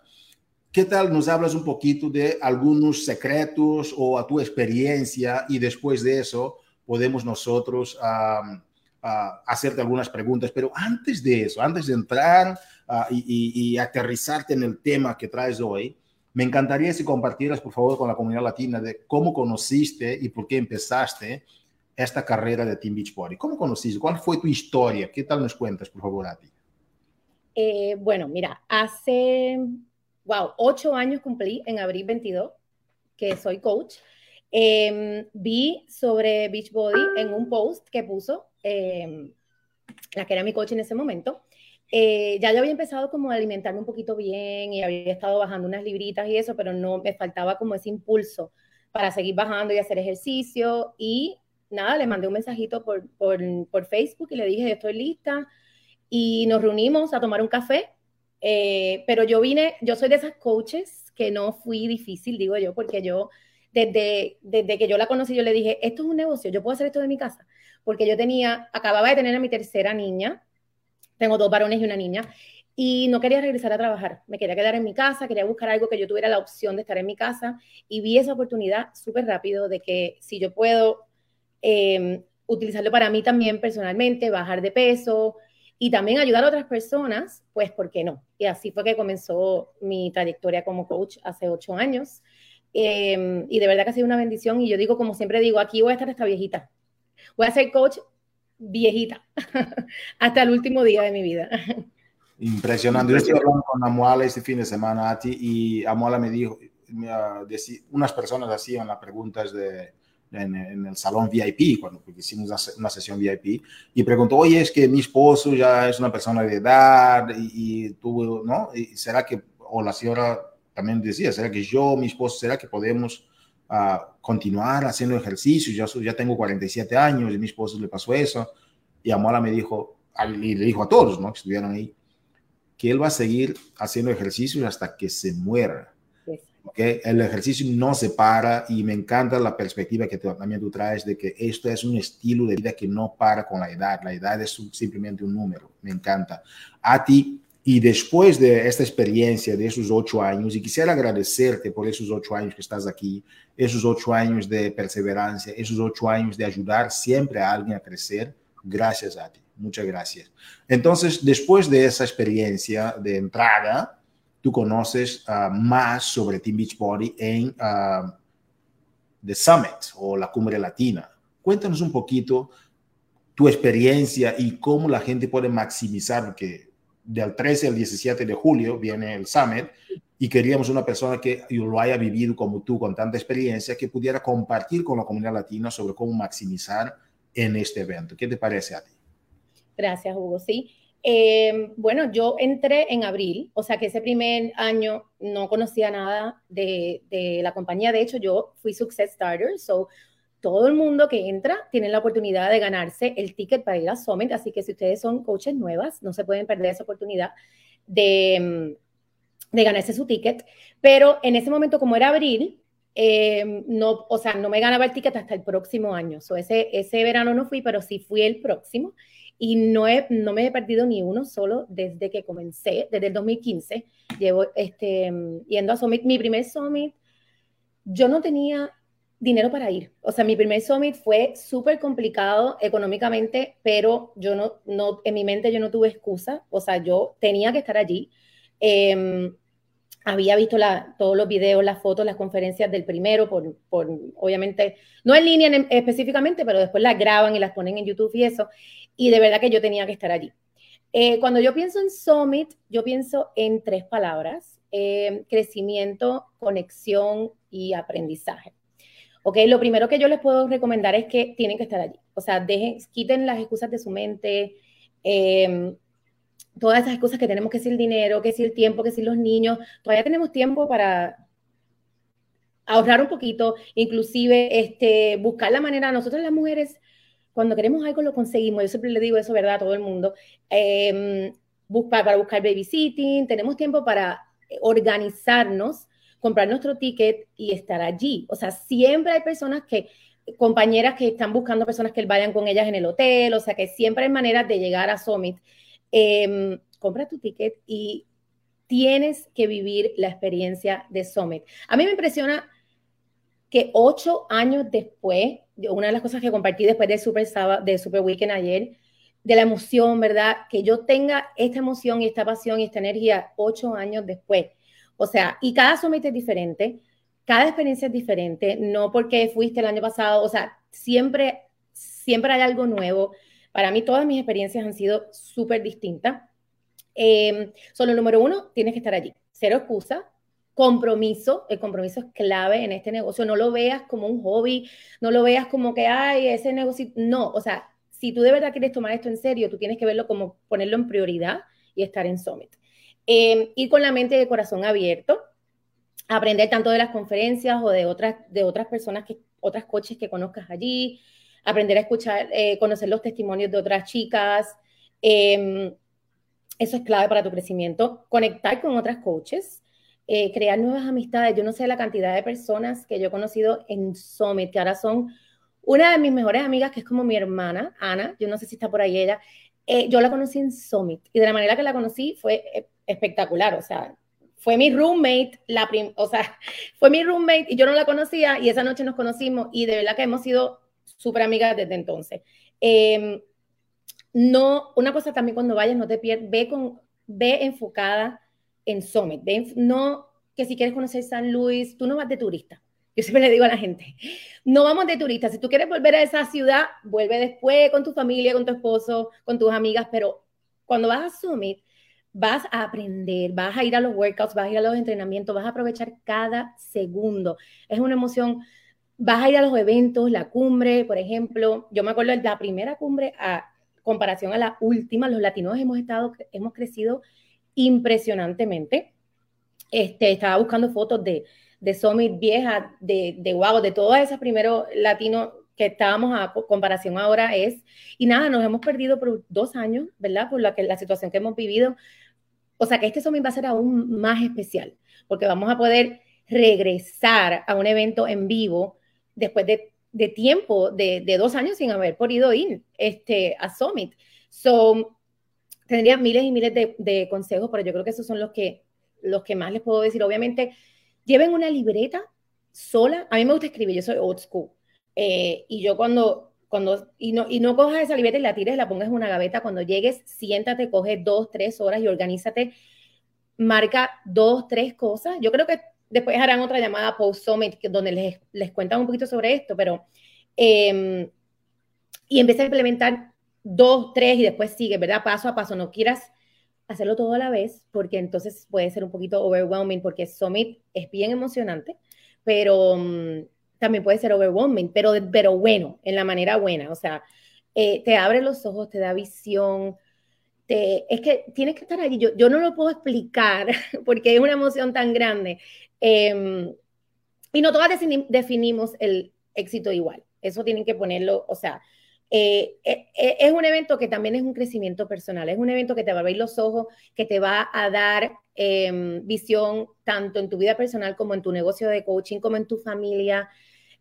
¿Qué tal nos hablas un poquito de algunos secretos o a tu experiencia y después de eso podemos nosotros um, uh, hacerte algunas preguntas? Pero antes de eso, antes de entrar uh, y, y, y aterrizarte en el tema que traes hoy, me encantaría si compartieras, por favor, con la comunidad latina de cómo conociste y por qué empezaste esta carrera de Team Beachbody. ¿Cómo conociste? ¿Cuál fue tu historia? ¿Qué tal nos cuentas, por favor, a ti? Eh, bueno, mira, hace, wow, ocho años cumplí en abril 22, que soy coach. Eh, vi sobre Beachbody en un post que puso eh, la que era mi coach en ese momento. Eh, ya yo había empezado como a alimentarme un poquito bien y había estado bajando unas libritas y eso, pero no me faltaba como ese impulso para seguir bajando y hacer ejercicio y nada, le mandé un mensajito por, por, Facebook y le dije, estoy lista. Y nos reunimos a tomar un café. Eh, pero yo vine, yo soy de esas coaches que no fui difícil, digo yo, porque yo, desde, desde que yo la conocí, yo le dije, esto es un negocio, yo puedo hacer esto de mi casa. Porque yo tenía, acababa de tener a mi tercera niña, tengo dos varones y una niña, y no quería regresar a trabajar, me quería quedar en mi casa, quería buscar algo que yo tuviera la opción de estar en mi casa y vi esa oportunidad súper rápido de que si yo puedo Em, utilizarlo para mí también personalmente, bajar de peso y también ayudar a otras personas, pues, ¿por qué no? Y así fue que comenzó mi trayectoria como coach hace ocho años. Em, y de verdad que ha sido una bendición. Y yo digo, como siempre digo, aquí voy a estar hasta viejita. Voy a ser coach viejita [laughs] hasta el último día de mi vida. Impresionante. Yo estoy hablando con Amuala este fin de semana, a ti, y Amuala me dijo, unas personas hacían las preguntas de, en, el salón VIP, cuando hicimos una, sesión VIP, y preguntó, oye, es que mi esposo ya es una persona de edad y, tuvo, ¿no? Y ¿Será que, o la señora también decía, ¿será que yo, mi esposo, será que podemos uh, continuar haciendo ejercicio? Yo ya tengo 47 años y mi esposo le pasó eso. Y Amola me dijo, y le dijo a todos, ¿no? Que estuvieron ahí, que él va a seguir haciendo ejercicio hasta que se muera ¿okay? El ejercicio no se para y me encanta la perspectiva que también tú traes de que esto es un estilo de vida que no para con la edad. La edad es simplemente un número. Me encanta. A ti, y después de esta experiencia de esos ocho años, y quisiera agradecerte por esos ocho años que estás aquí, esos ocho años de perseverancia, esos ocho años de ayudar siempre a alguien a crecer, gracias a ti. Muchas gracias. Entonces, después de esa experiencia de entrada, tú conoces uh, más sobre Team Beachbody en uh, The Summit o la Cumbre Latina. Cuéntanos un poquito tu experiencia y cómo la gente puede maximizar, porque del 13 al 17 de julio viene el Summit y queríamos una persona que lo haya vivido como tú, con tanta experiencia, que pudiera compartir con la comunidad latina sobre cómo maximizar en este evento. ¿Qué te parece a ti? Gracias, Hugo. Sí, Eh, bueno, yo entré en abril, o sea que ese primer año no conocía nada de, la compañía. De hecho, yo fui Success Starter, so todo el mundo que entra tiene la oportunidad de ganarse el ticket para ir a Summit. Así que si ustedes son coaches nuevas, no se pueden perder esa oportunidad de, de ganarse su ticket. Pero en ese momento, como era abril, eh, no, o sea, no me ganaba el ticket hasta el próximo año. So ese, ese verano no fui, pero sí fui el próximo y no, he, no me he perdido ni uno solo desde que comencé, desde el 2015. Llevo este, yendo a Summit. Mi primer Summit, yo no tenía dinero para ir. O sea, mi primer Summit fue súper complicado económicamente, pero yo no, no, en mi mente yo no tuve excusa. O sea, yo tenía que estar allí. Eh, había visto la, todos los videos, las fotos, las conferencias del primero, por, por, obviamente, no en línea específicamente, pero después las graban y las ponen en YouTube y eso y de verdad que yo tenía que estar allí. Eh, cuando yo pienso en Summit, yo pienso en tres palabras, eh, crecimiento, conexión y aprendizaje. Ok, lo primero que yo les puedo recomendar es que tienen que estar allí. O sea, dejen, quiten las excusas de su mente, em, todas esas excusas que tenemos, que si el dinero, que si el tiempo, que si los niños. Todavía tenemos tiempo para ahorrar un poquito, inclusive este, buscar la manera, nosotros las mujeres cuando queremos algo lo conseguimos. Yo siempre le digo eso, ¿verdad? A todo el mundo. Eh, buscar, para buscar babysitting, tenemos tiempo para organizarnos, comprar nuestro ticket y estar allí. O sea, siempre hay personas que, compañeras que están buscando personas que vayan con ellas en el hotel, o sea, que siempre hay maneras de llegar a Summit. Em, compra tu ticket y tienes que vivir la experiencia de Summit. A mí me impresiona que ocho años después, una de las cosas que compartí después de Super, de Super Weekend ayer, de la emoción, ¿verdad? Que yo tenga esta emoción y esta pasión y esta energía ocho años después. O sea, y cada summit es diferente, cada experiencia es diferente, no porque fuiste el año pasado, o sea, siempre, siempre hay algo nuevo. Para mí todas mis experiencias han sido súper distintas. Eh, solo número uno, tienes que estar allí. Cero excusa, compromiso, el compromiso es clave en este negocio, no lo veas como un hobby, no lo veas como que, hay ese negocio, no, o sea, si tú de verdad quieres tomar esto en serio, tú tienes que verlo como ponerlo en prioridad y estar en Summit. Eh, ir con la mente y el corazón abierto, aprender tanto de las conferencias o de otras, de otras personas, que, otras coaches que conozcas allí, aprender a escuchar, eh, conocer los testimonios de otras chicas. Em, eso es clave para tu crecimiento. Conectar con otras coaches. Eh, crear nuevas amistades. Yo no sé la cantidad de personas que yo he conocido en Summit, que ahora son una de mis mejores amigas, que es como mi hermana, Ana, yo no sé si está por ahí ella, eh, yo la conocí en Summit y de la manera que la conocí fue eh, espectacular, o sea, fue mi roommate, la o sea, [laughs] fue mi roommate y yo no la conocía y esa noche nos conocimos y de verdad que hemos sido súper amigas desde entonces. Em, no, una cosa también cuando vayas, no te pierdas, ve, con, ve enfocada en Summit. no que si quieres conocer San Luis, tú no vas de turista. Yo siempre le digo a la gente, no vamos de turista. Si tú quieres volver a esa ciudad, vuelve después con tu familia, con tu esposo, con tus amigas, pero cuando vas a Summit, vas a aprender, vas a ir a los workouts, vas a ir a los entrenamientos, vas a aprovechar cada segundo. Es una emoción. Vas a ir a los eventos, la cumbre, por ejemplo. Yo me acuerdo de la primera cumbre a comparación a la última, los latinos hemos estado, hemos crecido impresionantemente. Este, estaba buscando fotos de, de Summit vieja, de, de wow, de todos esos primeros latinos que estábamos a comparación ahora es, y nada, nos hemos perdido por dos años, ¿verdad? Por la, que, la situación que hemos vivido. O sea que este Summit va a ser aún más especial, porque vamos a poder regresar a un evento en vivo después de, de tiempo, de, de, dos años sin haber podido ir este, a Summit. So, tendría miles y miles de, consejos, pero yo creo que esos son los que, los que más les puedo decir. Obviamente, lleven una libreta sola. A mí me gusta escribir, yo soy old school. Eh, y yo cuando, cuando, y no, y no cojas esa libreta y la tires, la pongas en una gaveta, cuando llegues, siéntate, coge dos, tres horas y organízate, marca dos, tres cosas. Yo creo que después harán otra llamada post summit donde les, les cuentan un poquito sobre esto, pero em, y empieza a implementar dos, tres y después sigue, ¿verdad? Paso a paso. No quieras hacerlo todo a la vez porque entonces puede ser un poquito overwhelming porque Summit es bien emocionante, pero mm, también puede ser overwhelming, pero, pero bueno, en la manera buena. O sea, eh, te abre los ojos, te da visión, es que tienes que estar allí. Yo, yo no lo puedo explicar [laughs] porque es una emoción tan grande. Em, y no todas definimos el éxito igual. Eso tienen que ponerlo, o sea, eh, eh, eh, es un evento que también es un crecimiento personal, es un evento que te va a abrir los ojos, que te va a dar em, visión tanto en tu vida personal como en tu negocio de coaching, como en tu familia.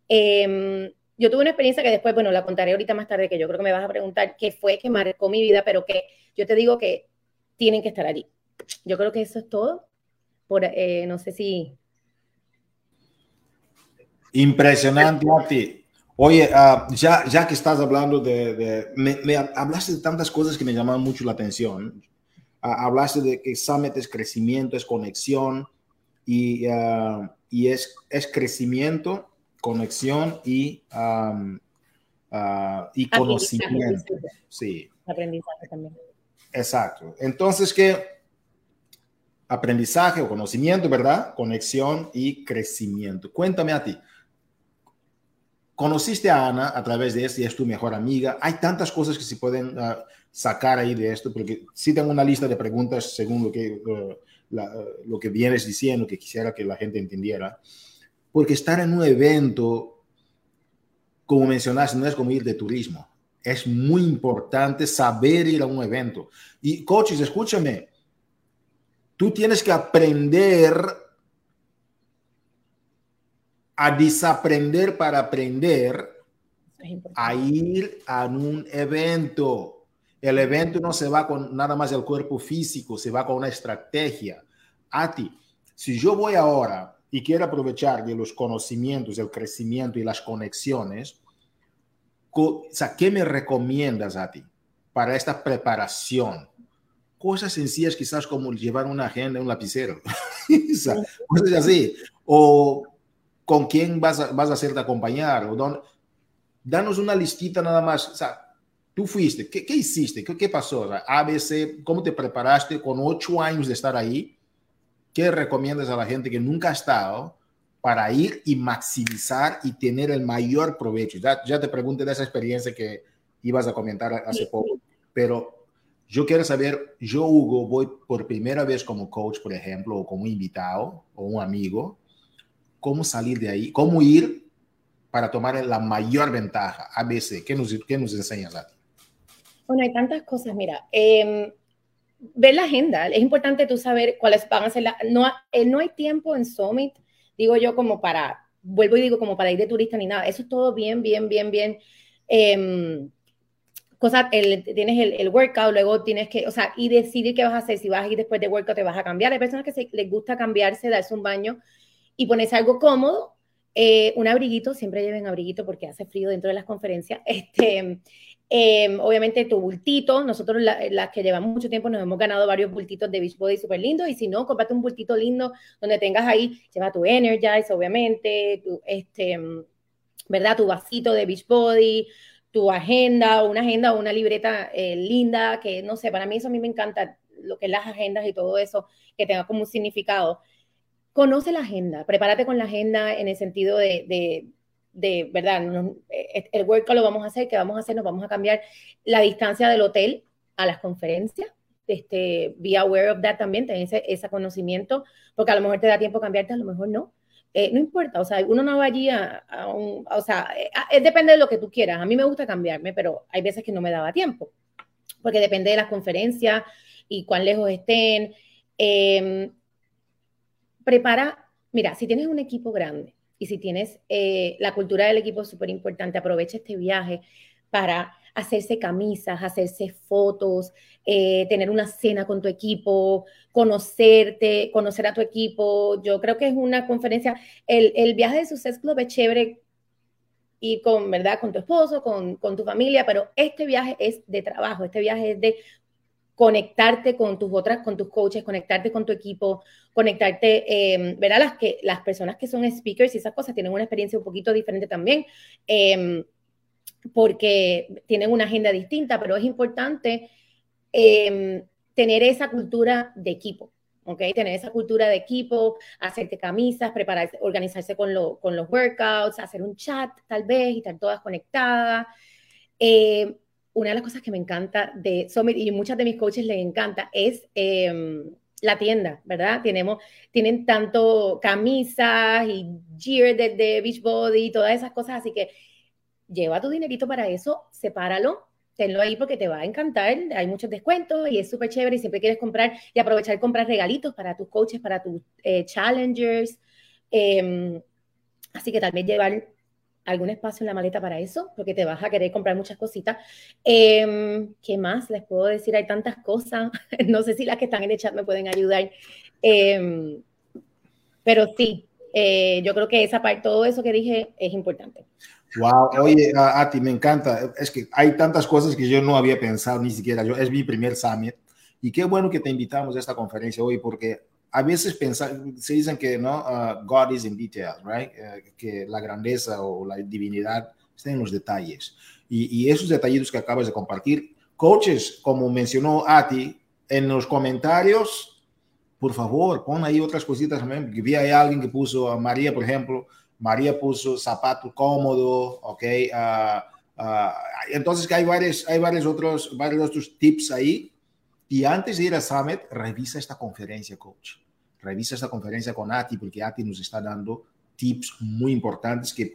Em, yo tuve una experiencia que después, bueno, la contaré ahorita más tarde, que yo creo que me vas a preguntar qué fue que marcó mi vida, pero que yo te digo que tienen que estar allí. Yo creo que eso es todo. Por, no sé si... Impresionante, Mati. Oye, uh, ya, ya que estás hablando de... de me, me, hablaste de tantas cosas que me llamaban mucho la atención. Uh, hablaste de que Summit es crecimiento, es conexión y, uh, y es, es crecimiento conexión y, um, uh, y conocimiento. Sí. Aprendizaje también. Exacto. Entonces, ¿qué? Aprendizaje o conocimiento, ¿verdad? Conexión y crecimiento. Cuéntame a ti. Conociste a Ana a través de esto y es tu mejor amiga. Hay tantas cosas que se pueden uh, sacar ahí de esto, porque sí tengo una lista de preguntas según lo que, uh, la, lo que vienes diciendo, que quisiera que la gente entendiera. Porque estar en un evento, como mencionaste, no es como ir de turismo. Es muy importante saber ir a un evento. Y coaches, escúchame, tú tienes que aprender a desaprender para aprender a ir a un evento. El evento no se va con nada más el cuerpo físico, se va con una estrategia. A ti, si yo voy ahora y quiere aprovechar de los conocimientos, el crecimiento y las conexiones, o sea, ¿qué me recomiendas a ti para esta preparación? Cosas sencillas quizás como llevar una agenda, un lapicero, [laughs] o sea, cosas así. O con quién vas a, vas a hacerte acompañar. O don, danos una listita nada más. O sea, tú fuiste, ¿qué, qué hiciste? ¿Qué, qué pasó? O sea, ABC, ¿cómo te preparaste con ocho años de estar ahí? ¿qué recomiendas a la gente que nunca ha estado para ir y maximizar y tener el mayor provecho? Ya, ya te pregunté de esa experiencia que ibas a comentar hace poco, pero yo quiero saber, yo Hugo voy por primera vez como coach, por ejemplo, o como invitado o un amigo, ¿cómo salir de ahí? ¿Cómo ir para tomar la mayor ventaja? ABC, ¿qué nos, qué nos enseñas a ti? Bueno, hay tantas cosas, mira. Eh, ver la agenda. Es importante tú saber cuáles van a ser las... No, eh, no hay tiempo en Summit, digo yo, como para, vuelvo y digo, como para ir de turista ni nada. Eso es todo bien, bien, bien, bien. Eh, cosa, el, tienes el, el, workout, luego tienes que, o sea, y decidir qué vas a hacer. Si vas a ir después de workout, te vas a cambiar. Hay personas que se, les gusta cambiarse, darse un baño y ponerse algo cómodo. Eh, un abriguito, siempre lleven abriguito porque hace frío dentro de las conferencias. [laughs] Este, Em, obviamente tu bultito, nosotros las que llevamos mucho tiempo nos hemos ganado varios bultitos de Beachbody súper lindos y si no, cómprate un bultito lindo donde tengas ahí, lleva tu Energize, obviamente, tu, este, ¿verdad? Tu vasito de Beachbody, tu agenda, una agenda o una libreta eh, linda, que no sé, para mí eso a mí me encanta, lo que es las agendas y todo eso, que tenga como un significado. Conoce la agenda, prepárate con la agenda en el sentido de de verdad, eh, el workout lo vamos a hacer, ¿qué vamos a hacer? Nos vamos a cambiar la distancia del hotel a las conferencias. Este, be aware of that también, ten ese, conocimiento, porque a lo mejor te da tiempo cambiarte, a lo mejor no. Eh, no importa, o sea, uno no va allí a, un, o sea, eh, depende de lo que tú quieras. A mí me gusta cambiarme, pero hay veces que no me daba tiempo, porque depende de las conferencias y cuán lejos estén. Em, prepara, mira, si tienes un equipo grande, y si tienes eh, la cultura del equipo súper importante, aprovecha este viaje para hacerse camisas, hacerse fotos, eh, tener una cena con tu equipo, conocerte, conocer a tu equipo. Yo creo que es una conferencia, el, el viaje de Success Club es chévere y con, ¿verdad? Con tu esposo, con, con, tu familia, pero este viaje es de trabajo, este viaje es de conectarte con tus otras, con tus coaches, conectarte con tu equipo, conectarte, eh, ver a las, que, las personas que son speakers y esas cosas tienen una experiencia un poquito diferente también, em, porque tienen una agenda distinta, pero es importante em, tener esa cultura de equipo. ¿ok? Tener esa cultura de equipo, hacerte camisas, prepararse, organizarse con, lo, con los workouts, hacer un chat tal vez y estar todas conectadas. Una de las cosas que me encanta de Summit y muchas de mis coaches les encanta es em, la tienda, ¿verdad? Tenemos, tienen tanto camisas y gear de, de Beachbody y todas esas cosas, así que lleva tu dinerito para eso, sepáralo, tenlo ahí porque te va a encantar, hay muchos descuentos y es súper chévere y siempre quieres comprar y aprovechar y comprar regalitos para tus coaches, para tus eh, challengers. Em, así que tal vez llevar algún espacio en la maleta para eso, porque te vas a querer comprar muchas cositas. Em, ¿Qué más les puedo decir? Hay tantas cosas. [laughs] no sé si las que están en el chat me pueden ayudar. Em, pero sí, eh, yo creo que esa parte, todo eso que dije es importante. Wow, oye, a, ti me encanta. Es que hay tantas cosas que yo no había pensado ni siquiera. Yo, es mi primer summit. Y qué bueno que te invitamos a esta conferencia hoy, porque a veces pensan, se dicen que no, uh, God is in details, right? Eh, que la grandeza o la divinidad está en los detalles. Y, y, esos detallitos que acabas de compartir, coaches, como mencionó Ati, en los comentarios, por favor, pon ahí otras cositas también. Vi ahí alguien que puso a María, por ejemplo, María puso zapato cómodo, ok. Uh, uh, entonces que hay varios, hay varios otros, varios otros tips ahí y antes de ir a Summit, revisa esta conferencia, coach. Revisa esta conferencia con Ati, porque Ati nos está dando tips muy importantes que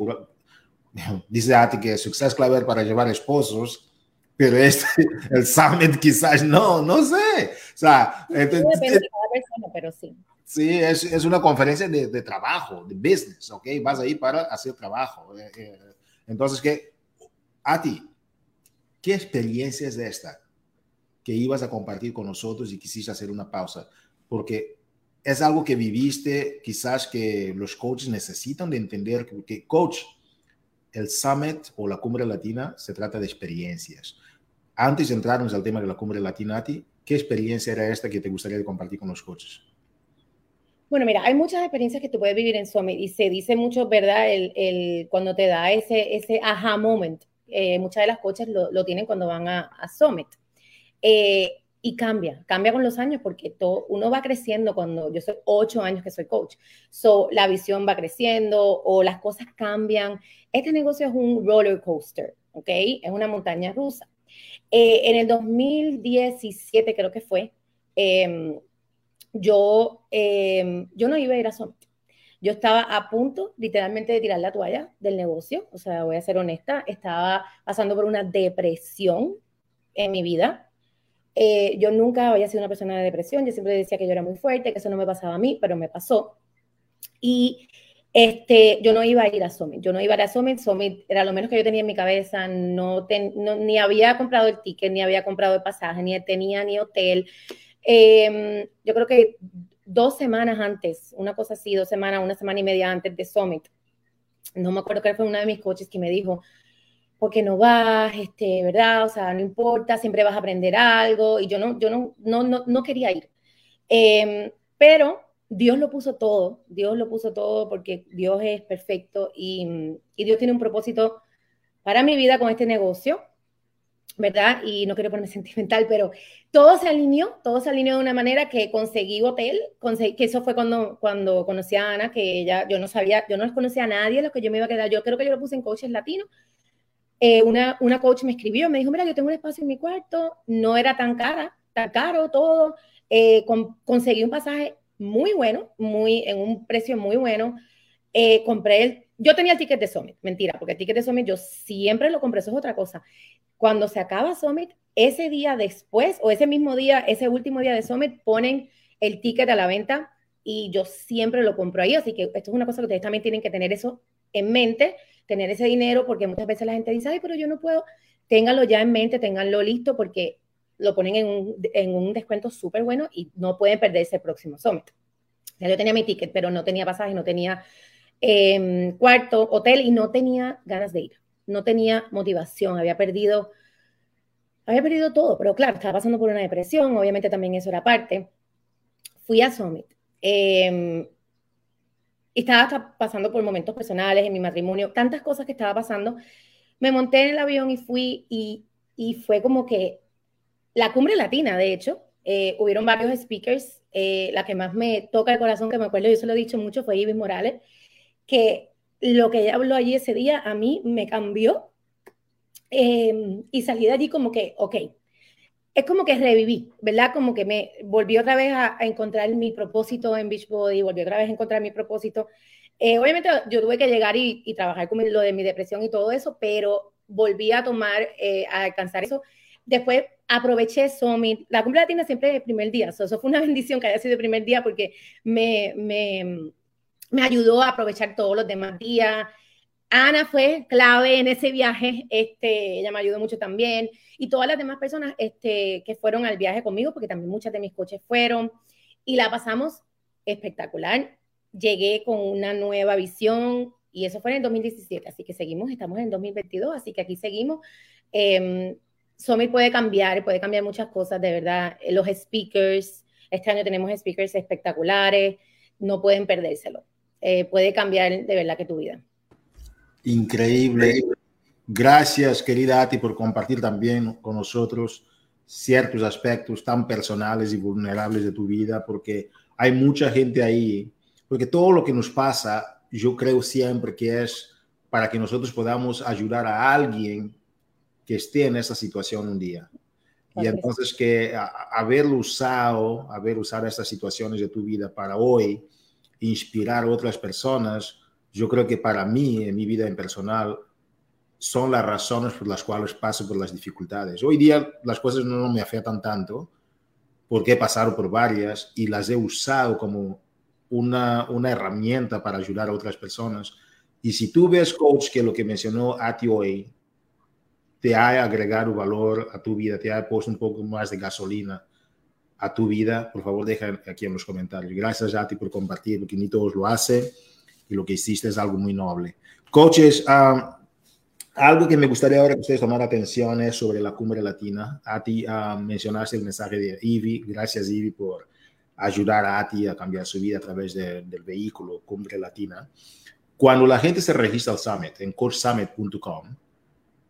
[laughs] dice Ati que Success Claver para llevar esposos, pero este, [laughs] el Summit quizás no, no sé. O sea, depende de cada persona, pero sí. Sí, es, es una conferencia de, de, trabajo, de business, ¿ok? Vas ahí para hacer trabajo. Eh, eh, entonces, ¿qué? Ati, ¿qué experiencia es esta? Que ibas a compartir con nosotros y quisiste hacer una pausa, porque es algo que viviste, quizás que los coaches necesitan de entender que, coach, el summit o la cumbre latina se trata de experiencias. Antes de entrarnos al tema de la cumbre latina, ti, ¿qué experiencia era esta que te gustaría compartir con los coaches? Bueno, mira, hay muchas experiencias que tú puedes vivir en Summit y se dice mucho, ¿verdad? El, cuando te da ese, ese aha moment. Eh, muchas de las coaches lo, tienen cuando van a Summit. Eh, y cambia, cambia con los años porque todo, uno va creciendo cuando yo soy ocho años que soy coach. So, la visión va creciendo o las cosas cambian. Este negocio es un roller coaster, ¿ok? Es una montaña rusa. Eh, en el 2017 creo que fue, em, yo, em, yo no iba a ir a Summit. Yo estaba a punto literalmente de tirar la toalla del negocio, o sea, voy a ser honesta, estaba pasando por una depresión en mi vida eh, yo nunca había sido una persona de depresión, yo siempre decía que yo era muy fuerte, que eso no me pasaba a mí, pero me pasó. Y este, yo no iba a ir a Summit, yo no iba a ir a Summit, Summit era lo menos que yo tenía en mi cabeza, no, ni había comprado el ticket, ni había comprado el pasaje, ni tenía ni hotel. Em, yo creo que dos semanas antes, una cosa así, dos semanas, una semana y media antes de Summit, no me acuerdo que fue una de mis coaches que me dijo, porque no vas, este, ¿verdad? O sea, no importa, siempre vas a aprender algo. Y yo no, yo no, no, no, no quería ir. Em, pero Dios lo puso todo, Dios lo puso todo porque Dios es perfecto y, y, Dios tiene un propósito para mi vida con este negocio, ¿verdad? Y no quiero ponerme [laughs] sentimental, pero todo se alineó, todo se alineó de una manera que conseguí hotel, conseguí, que eso fue cuando, cuando conocí a Ana, que ella, yo no sabía, yo no conocía a nadie, lo que yo me iba a quedar, yo creo que yo lo puse en coaches latinos, eh, una, una coach me escribió, me dijo, mira, yo tengo un espacio en mi cuarto, no era tan cara, tan caro todo, eh, conseguí un pasaje muy bueno, muy, en un precio muy bueno, eh, compré el, yo tenía el ticket de Summit, mentira, porque el ticket de Summit yo siempre lo compré, eso es otra cosa. Cuando se acaba Summit, ese día después o ese mismo día, ese último día de Summit, ponen el ticket a la venta y yo siempre lo compro ahí, así que esto es una cosa que ustedes también tienen que tener eso en mente tener ese dinero, porque muchas veces la gente dice, ay, pero yo no puedo, ténganlo ya en mente, ténganlo listo, porque lo ponen en un, en un descuento súper bueno y no pueden perderse el próximo summit. Ya yo tenía mi ticket, pero no tenía pasaje, no tenía em, cuarto, hotel y no tenía ganas de ir. No tenía motivación, había perdido, había perdido todo, pero claro, estaba pasando por una depresión, obviamente también eso era parte. Fui a Summit. Eh, estaba pasando por momentos personales en mi matrimonio, tantas cosas que estaba pasando. Me monté en el avión y fui y, y fue como que la cumbre latina, de hecho, eh, hubieron varios speakers. Eh, la que más me toca el corazón, que me acuerdo, yo se lo he dicho mucho, fue Ibis Morales, que lo que ella habló allí ese día a mí me cambió Em, y salí de allí como que, ok, es como que reviví, ¿verdad? Como que me volví otra vez a, encontrar mi propósito en Beachbody, volví otra vez a encontrar mi propósito. Eh, obviamente yo tuve que llegar y, trabajar con lo de mi depresión y todo eso, pero volví a tomar, eh, a alcanzar eso. Después aproveché Summit. La cumbre latina siempre es el primer día. eso fue una [laughs] bendición que haya sido el primer día porque me, me, me ayudó a aprovechar todos los demás días. Ana fue clave en ese viaje, este, ella me ayudó mucho también, y todas las demás personas este, que fueron al viaje conmigo, porque también muchas de mis coches fueron, y la pasamos espectacular. Llegué con una nueva visión, y eso fue en el 2017, así que seguimos, estamos en 2022, así que aquí seguimos. Eh, puede cambiar, puede cambiar muchas cosas, de verdad. Los speakers, este año tenemos speakers espectaculares, no pueden perdérselo. Eh, puede cambiar de verdad que tu vida. Increíble. Gracias, querida Ati, por compartir también con nosotros ciertos aspectos tan personales y vulnerables de tu vida, porque hay mucha gente ahí, porque todo lo que nos pasa, yo creo siempre que es para que nosotros podamos ayudar a alguien que esté en esa situación un día. Y entonces que haber usado, haber usado estas situaciones de tu vida para hoy inspirar a otras personas, yo creo que para mí, en mi vida en personal, son las razones por las cuales paso por las dificultades. Hoy día las cosas no me afectan tanto porque he pasado por varias y las he usado como una, una herramienta para ayudar a otras personas. Y si tú ves, coach, que lo que mencionó Ati hoy te ha agregado valor a tu vida, te ha puesto un poco más de gasolina a tu vida, por favor deja aquí en los comentarios. Gracias a ti por compartir, porque ni todos lo hacen y lo que hiciste es algo muy noble. Coaches, um, algo que me gustaría ahora que ustedes tomaran atención es sobre la cumbre latina. A ti uh, mencionaste el mensaje de Ivy. Gracias, Ivy, por ayudar a ti a cambiar su vida a través del vehículo Cumbre Latina. Cuando la gente se registra al Summit en coachsummit.com,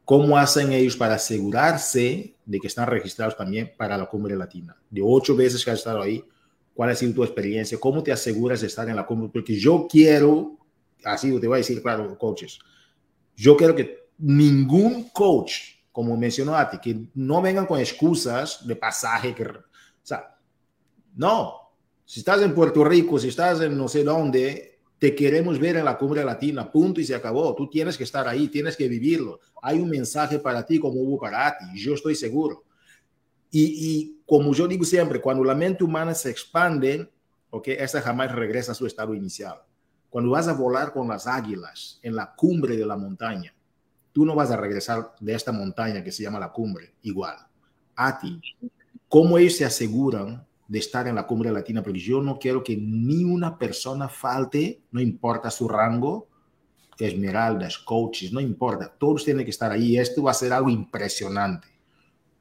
¿Cómo hacen ellos para asegurarse de que están registrados también para la cumbre latina? De ocho veces que has estado ahí, ¿cuál ha sido tu experiencia? ¿Cómo te aseguras de estar en la cumbre? Porque yo quiero, así te voy a decir, claro, coaches, yo quiero que ningún coach, como mencionó a ti, que no vengan con excusas de pasaje, que, o sea, no, si estás en Puerto Rico, si estás en no sé dónde, te queremos ver en la cumbre latina, punto y se acabó. Tú tienes que estar ahí, tienes que vivirlo. Hay un mensaje para ti como hubo para ti, yo estoy seguro. Y, como yo digo siempre, cuando la mente humana se expande, ok, esa jamás regresa a su estado inicial. Cuando vas a volar con las águilas en la cumbre de la montaña, tú no vas a regresar de esta montaña que se llama la cumbre igual. A ti, ¿cómo ellos se aseguran de estar en la cumbre latina, porque yo no quiero que ni una persona falte, no importa su rango, esmeraldas, coaches, no importa, todos tienen que estar ahí. Esto va a ser algo impresionante.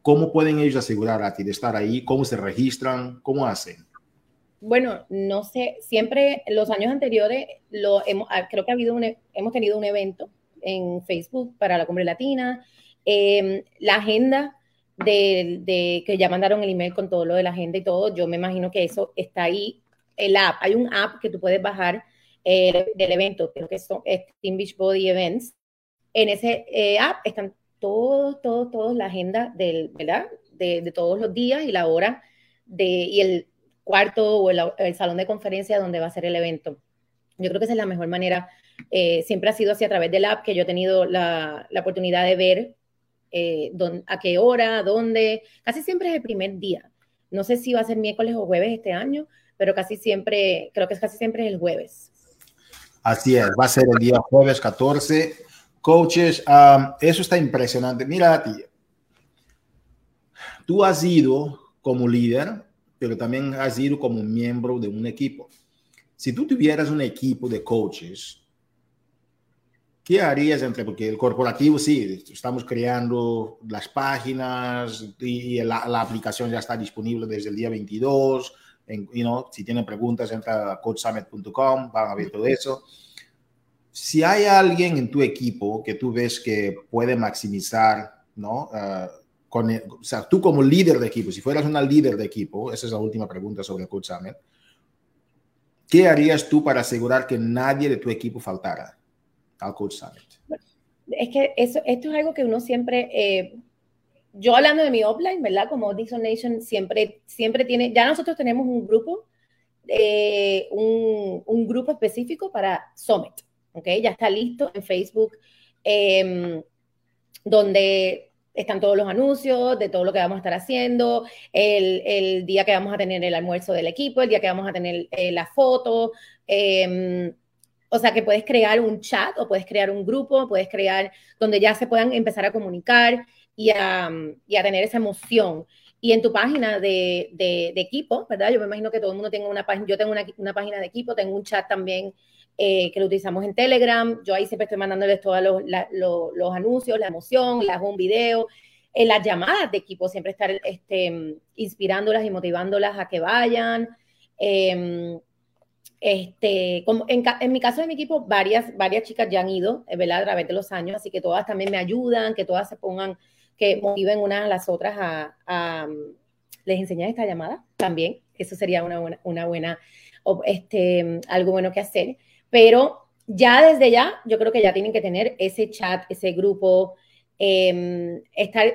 ¿Cómo pueden ellos asegurar a ti de estar ahí? ¿Cómo se registran? ¿Cómo hacen? Bueno, no sé, siempre los años anteriores lo hemos, ah, creo que ha habido e, hemos tenido un evento en Facebook para la Cumbre Latina. Em, la agenda de, que ya mandaron el email con todo lo de la agenda y todo, yo me imagino que eso está ahí. El app, hay un app que tú puedes bajar eh, del evento, creo que es, Team Beach Body Events. En ese eh, app están todos, todos, todos la agenda del, ¿verdad? De, todos los días y la hora de, y el cuarto o el, salón de conferencia donde va a ser el evento. Yo creo que esa es la mejor manera. Eh, siempre ha sido así a través del app que yo he tenido la, la oportunidad de ver eh, a qué hora, dónde. Casi siempre es el primer día. No sé si va a ser miércoles o jueves este año, pero casi siempre, creo que es casi siempre el jueves. Así es, va a ser el día jueves 14. Coaches, eso está impresionante. Mira a ti. Tú has ido como líder, pero también has ido como miembro de un equipo. Si tú tuvieras un equipo de coaches, ¿Qué harías entre, porque el corporativo sí, estamos creando las páginas y la, aplicación ya está disponible desde el día 22. En, you si tienen preguntas, entra a coachsummit.com, van a ver todo eso. Si hay alguien en tu equipo que tú ves que puede maximizar, ¿no? Ah, con, o sea, tú como líder de equipo, si fueras una líder de equipo, esa es la última pregunta sobre el Coach Summit, ¿qué harías tú para asegurar que nadie de tu equipo faltara? al Coach Summit? es que eso, esto es algo que uno siempre, eh, yo hablando de mi offline, ¿verdad? Como Dixon Nation siempre, siempre tiene, ya nosotros tenemos un grupo, eh, un, un, grupo específico para Summit, ¿ok? Ya está listo en Facebook, em, donde están todos los anuncios de todo lo que vamos a estar haciendo, el, día que vamos a tener el almuerzo del equipo, el día que vamos a tener eh, la foto. Eh, o sea, que puedes crear un chat o puedes crear un grupo, puedes crear donde ya se puedan empezar a comunicar y a, tener esa emoción. Y en tu página de, equipo, ¿verdad? Yo me imagino que todo el mundo tenga una página, yo tengo una página de equipo, tengo un chat también eh, que lo utilizamos en Telegram. Yo ahí siempre estoy mandándoles todos los, los, anuncios, la emoción, las un video, en las llamadas de equipo, siempre estar este, inspirándolas y motivándolas a que vayan. Em, este, como en, mi caso de mi equipo, varias, varias chicas ya han ido, eh, ¿verdad? A través de los años, así que todas también me ayudan, que todas se pongan, que motiven unas a las otras a, les enseñan esta llamada también, eso sería una buena, una buena este, algo bueno que hacer. Pero ya desde ya, yo creo que ya tienen que tener ese chat, ese grupo, em, estar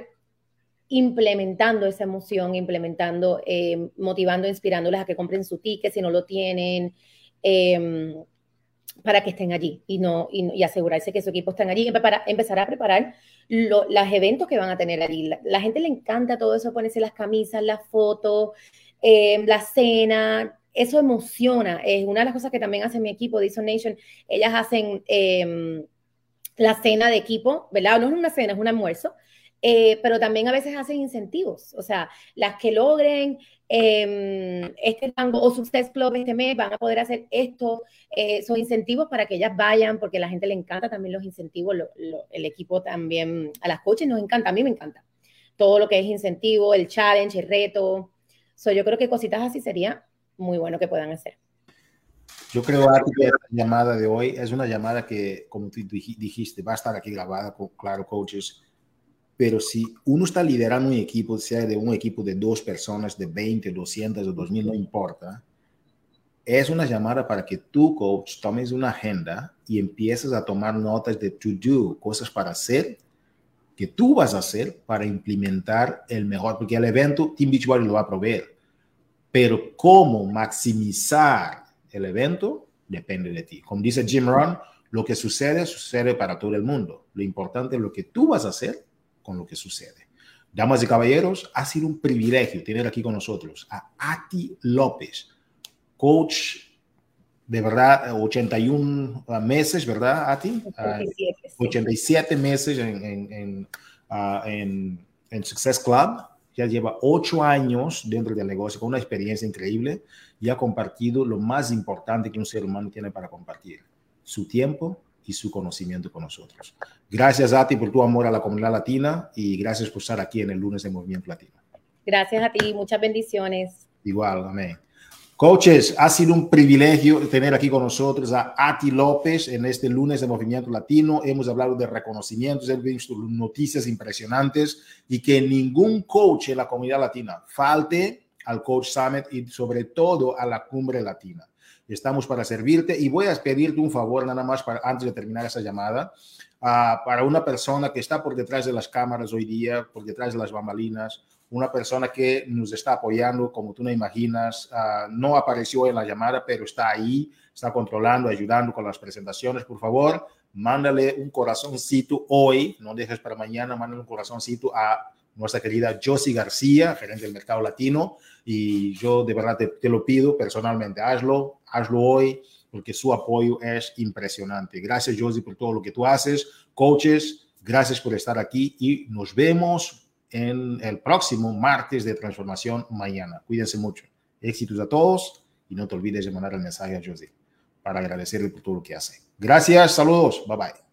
implementando esa emoción, implementando, em, motivando, inspirándoles a que compren su ticket si no lo tienen, em, para que estén allí y, no, y, asegurarse que su equipo estén allí y para empezar a preparar los eventos que van a tener allí. La, la, gente le encanta todo eso, ponerse las camisas, las fotos, la cena, eso emociona. Es una de las cosas que también hace mi equipo, Dixon Nation. Ellas hacen em, la cena de equipo, ¿verdad? No es una cena, es un almuerzo. Eh, pero también a veces hacen incentivos, o sea, las que logren eh, este tango o Success Club este mes van a poder hacer esto, eh, son incentivos para que ellas vayan, porque a la gente le encanta también los incentivos, el equipo también, a las coaches nos encanta, a mí me encanta, todo lo que es incentivo, el challenge, el reto, so, yo creo que cositas así sería muy bueno que puedan hacer. Yo creo que la llamada de hoy es una llamada que, como tú dijiste, va a estar aquí grabada con Claro Coaches, pero si uno está liderando un equipo, sea de un equipo de dos personas, de 20, 200 o 2000, no importa, es una llamada para que tú, coach, tomes una agenda y empieces a tomar notas de to-do, cosas para hacer, que tú vas a hacer para implementar el mejor, porque el evento Team Beachbody lo va a proveer pero cómo maximizar el evento depende de ti. Como dice Jim Rohn, lo que sucede, sucede para todo el mundo. Lo importante es lo que tú vas a hacer con lo que sucede. Damas y caballeros, ha sido un privilegio tener aquí con nosotros a Ati López, coach de verdad, 81 meses, ¿verdad, Ati? 87, 87 meses en, en, en, uh, en Success Club ya lleva ocho años dentro del negocio con una experiencia increíble y ha compartido lo más importante que un ser humano tiene para compartir, su tiempo y su conocimiento con nosotros. Gracias a ti por tu amor a la comunidad latina y gracias por estar aquí en el lunes de Movimiento Latino. Gracias a ti, muchas bendiciones. Igual, amén. Coaches, ha sido un privilegio tener aquí con nosotros a Ati López en este lunes de Movimiento Latino. Hemos hablado de reconocimientos, hemos visto noticias impresionantes y que ningún coach en la comunidad latina falte al Coach Summit y sobre todo a la Cumbre Latina. Estamos para servirte y voy a pedirte un favor nada más para, antes de terminar esa llamada. Uh, para una persona que está por detrás de las cámaras hoy día, por detrás de las bambalinas, una persona que nos está apoyando, como tú no imaginas, uh, no apareció en la llamada, pero está ahí, está controlando, ayudando con las presentaciones. Por favor, mándale un corazoncito hoy, no dejes para mañana, mándale un corazoncito a nuestra querida Josie García, gerente del mercado latino, y yo de verdad te, te lo pido personalmente, hazlo, hazlo hoy, porque su apoyo es impresionante. Gracias, Josie, por todo lo que tú haces. Coaches, gracias por estar aquí y nos vemos en el próximo martes de transformación mañana. Cuídense mucho. Éxitos a todos y no te olvides de mandar el mensaje a Josie para agradecerle por todo lo que hace. Gracias, saludos, bye bye.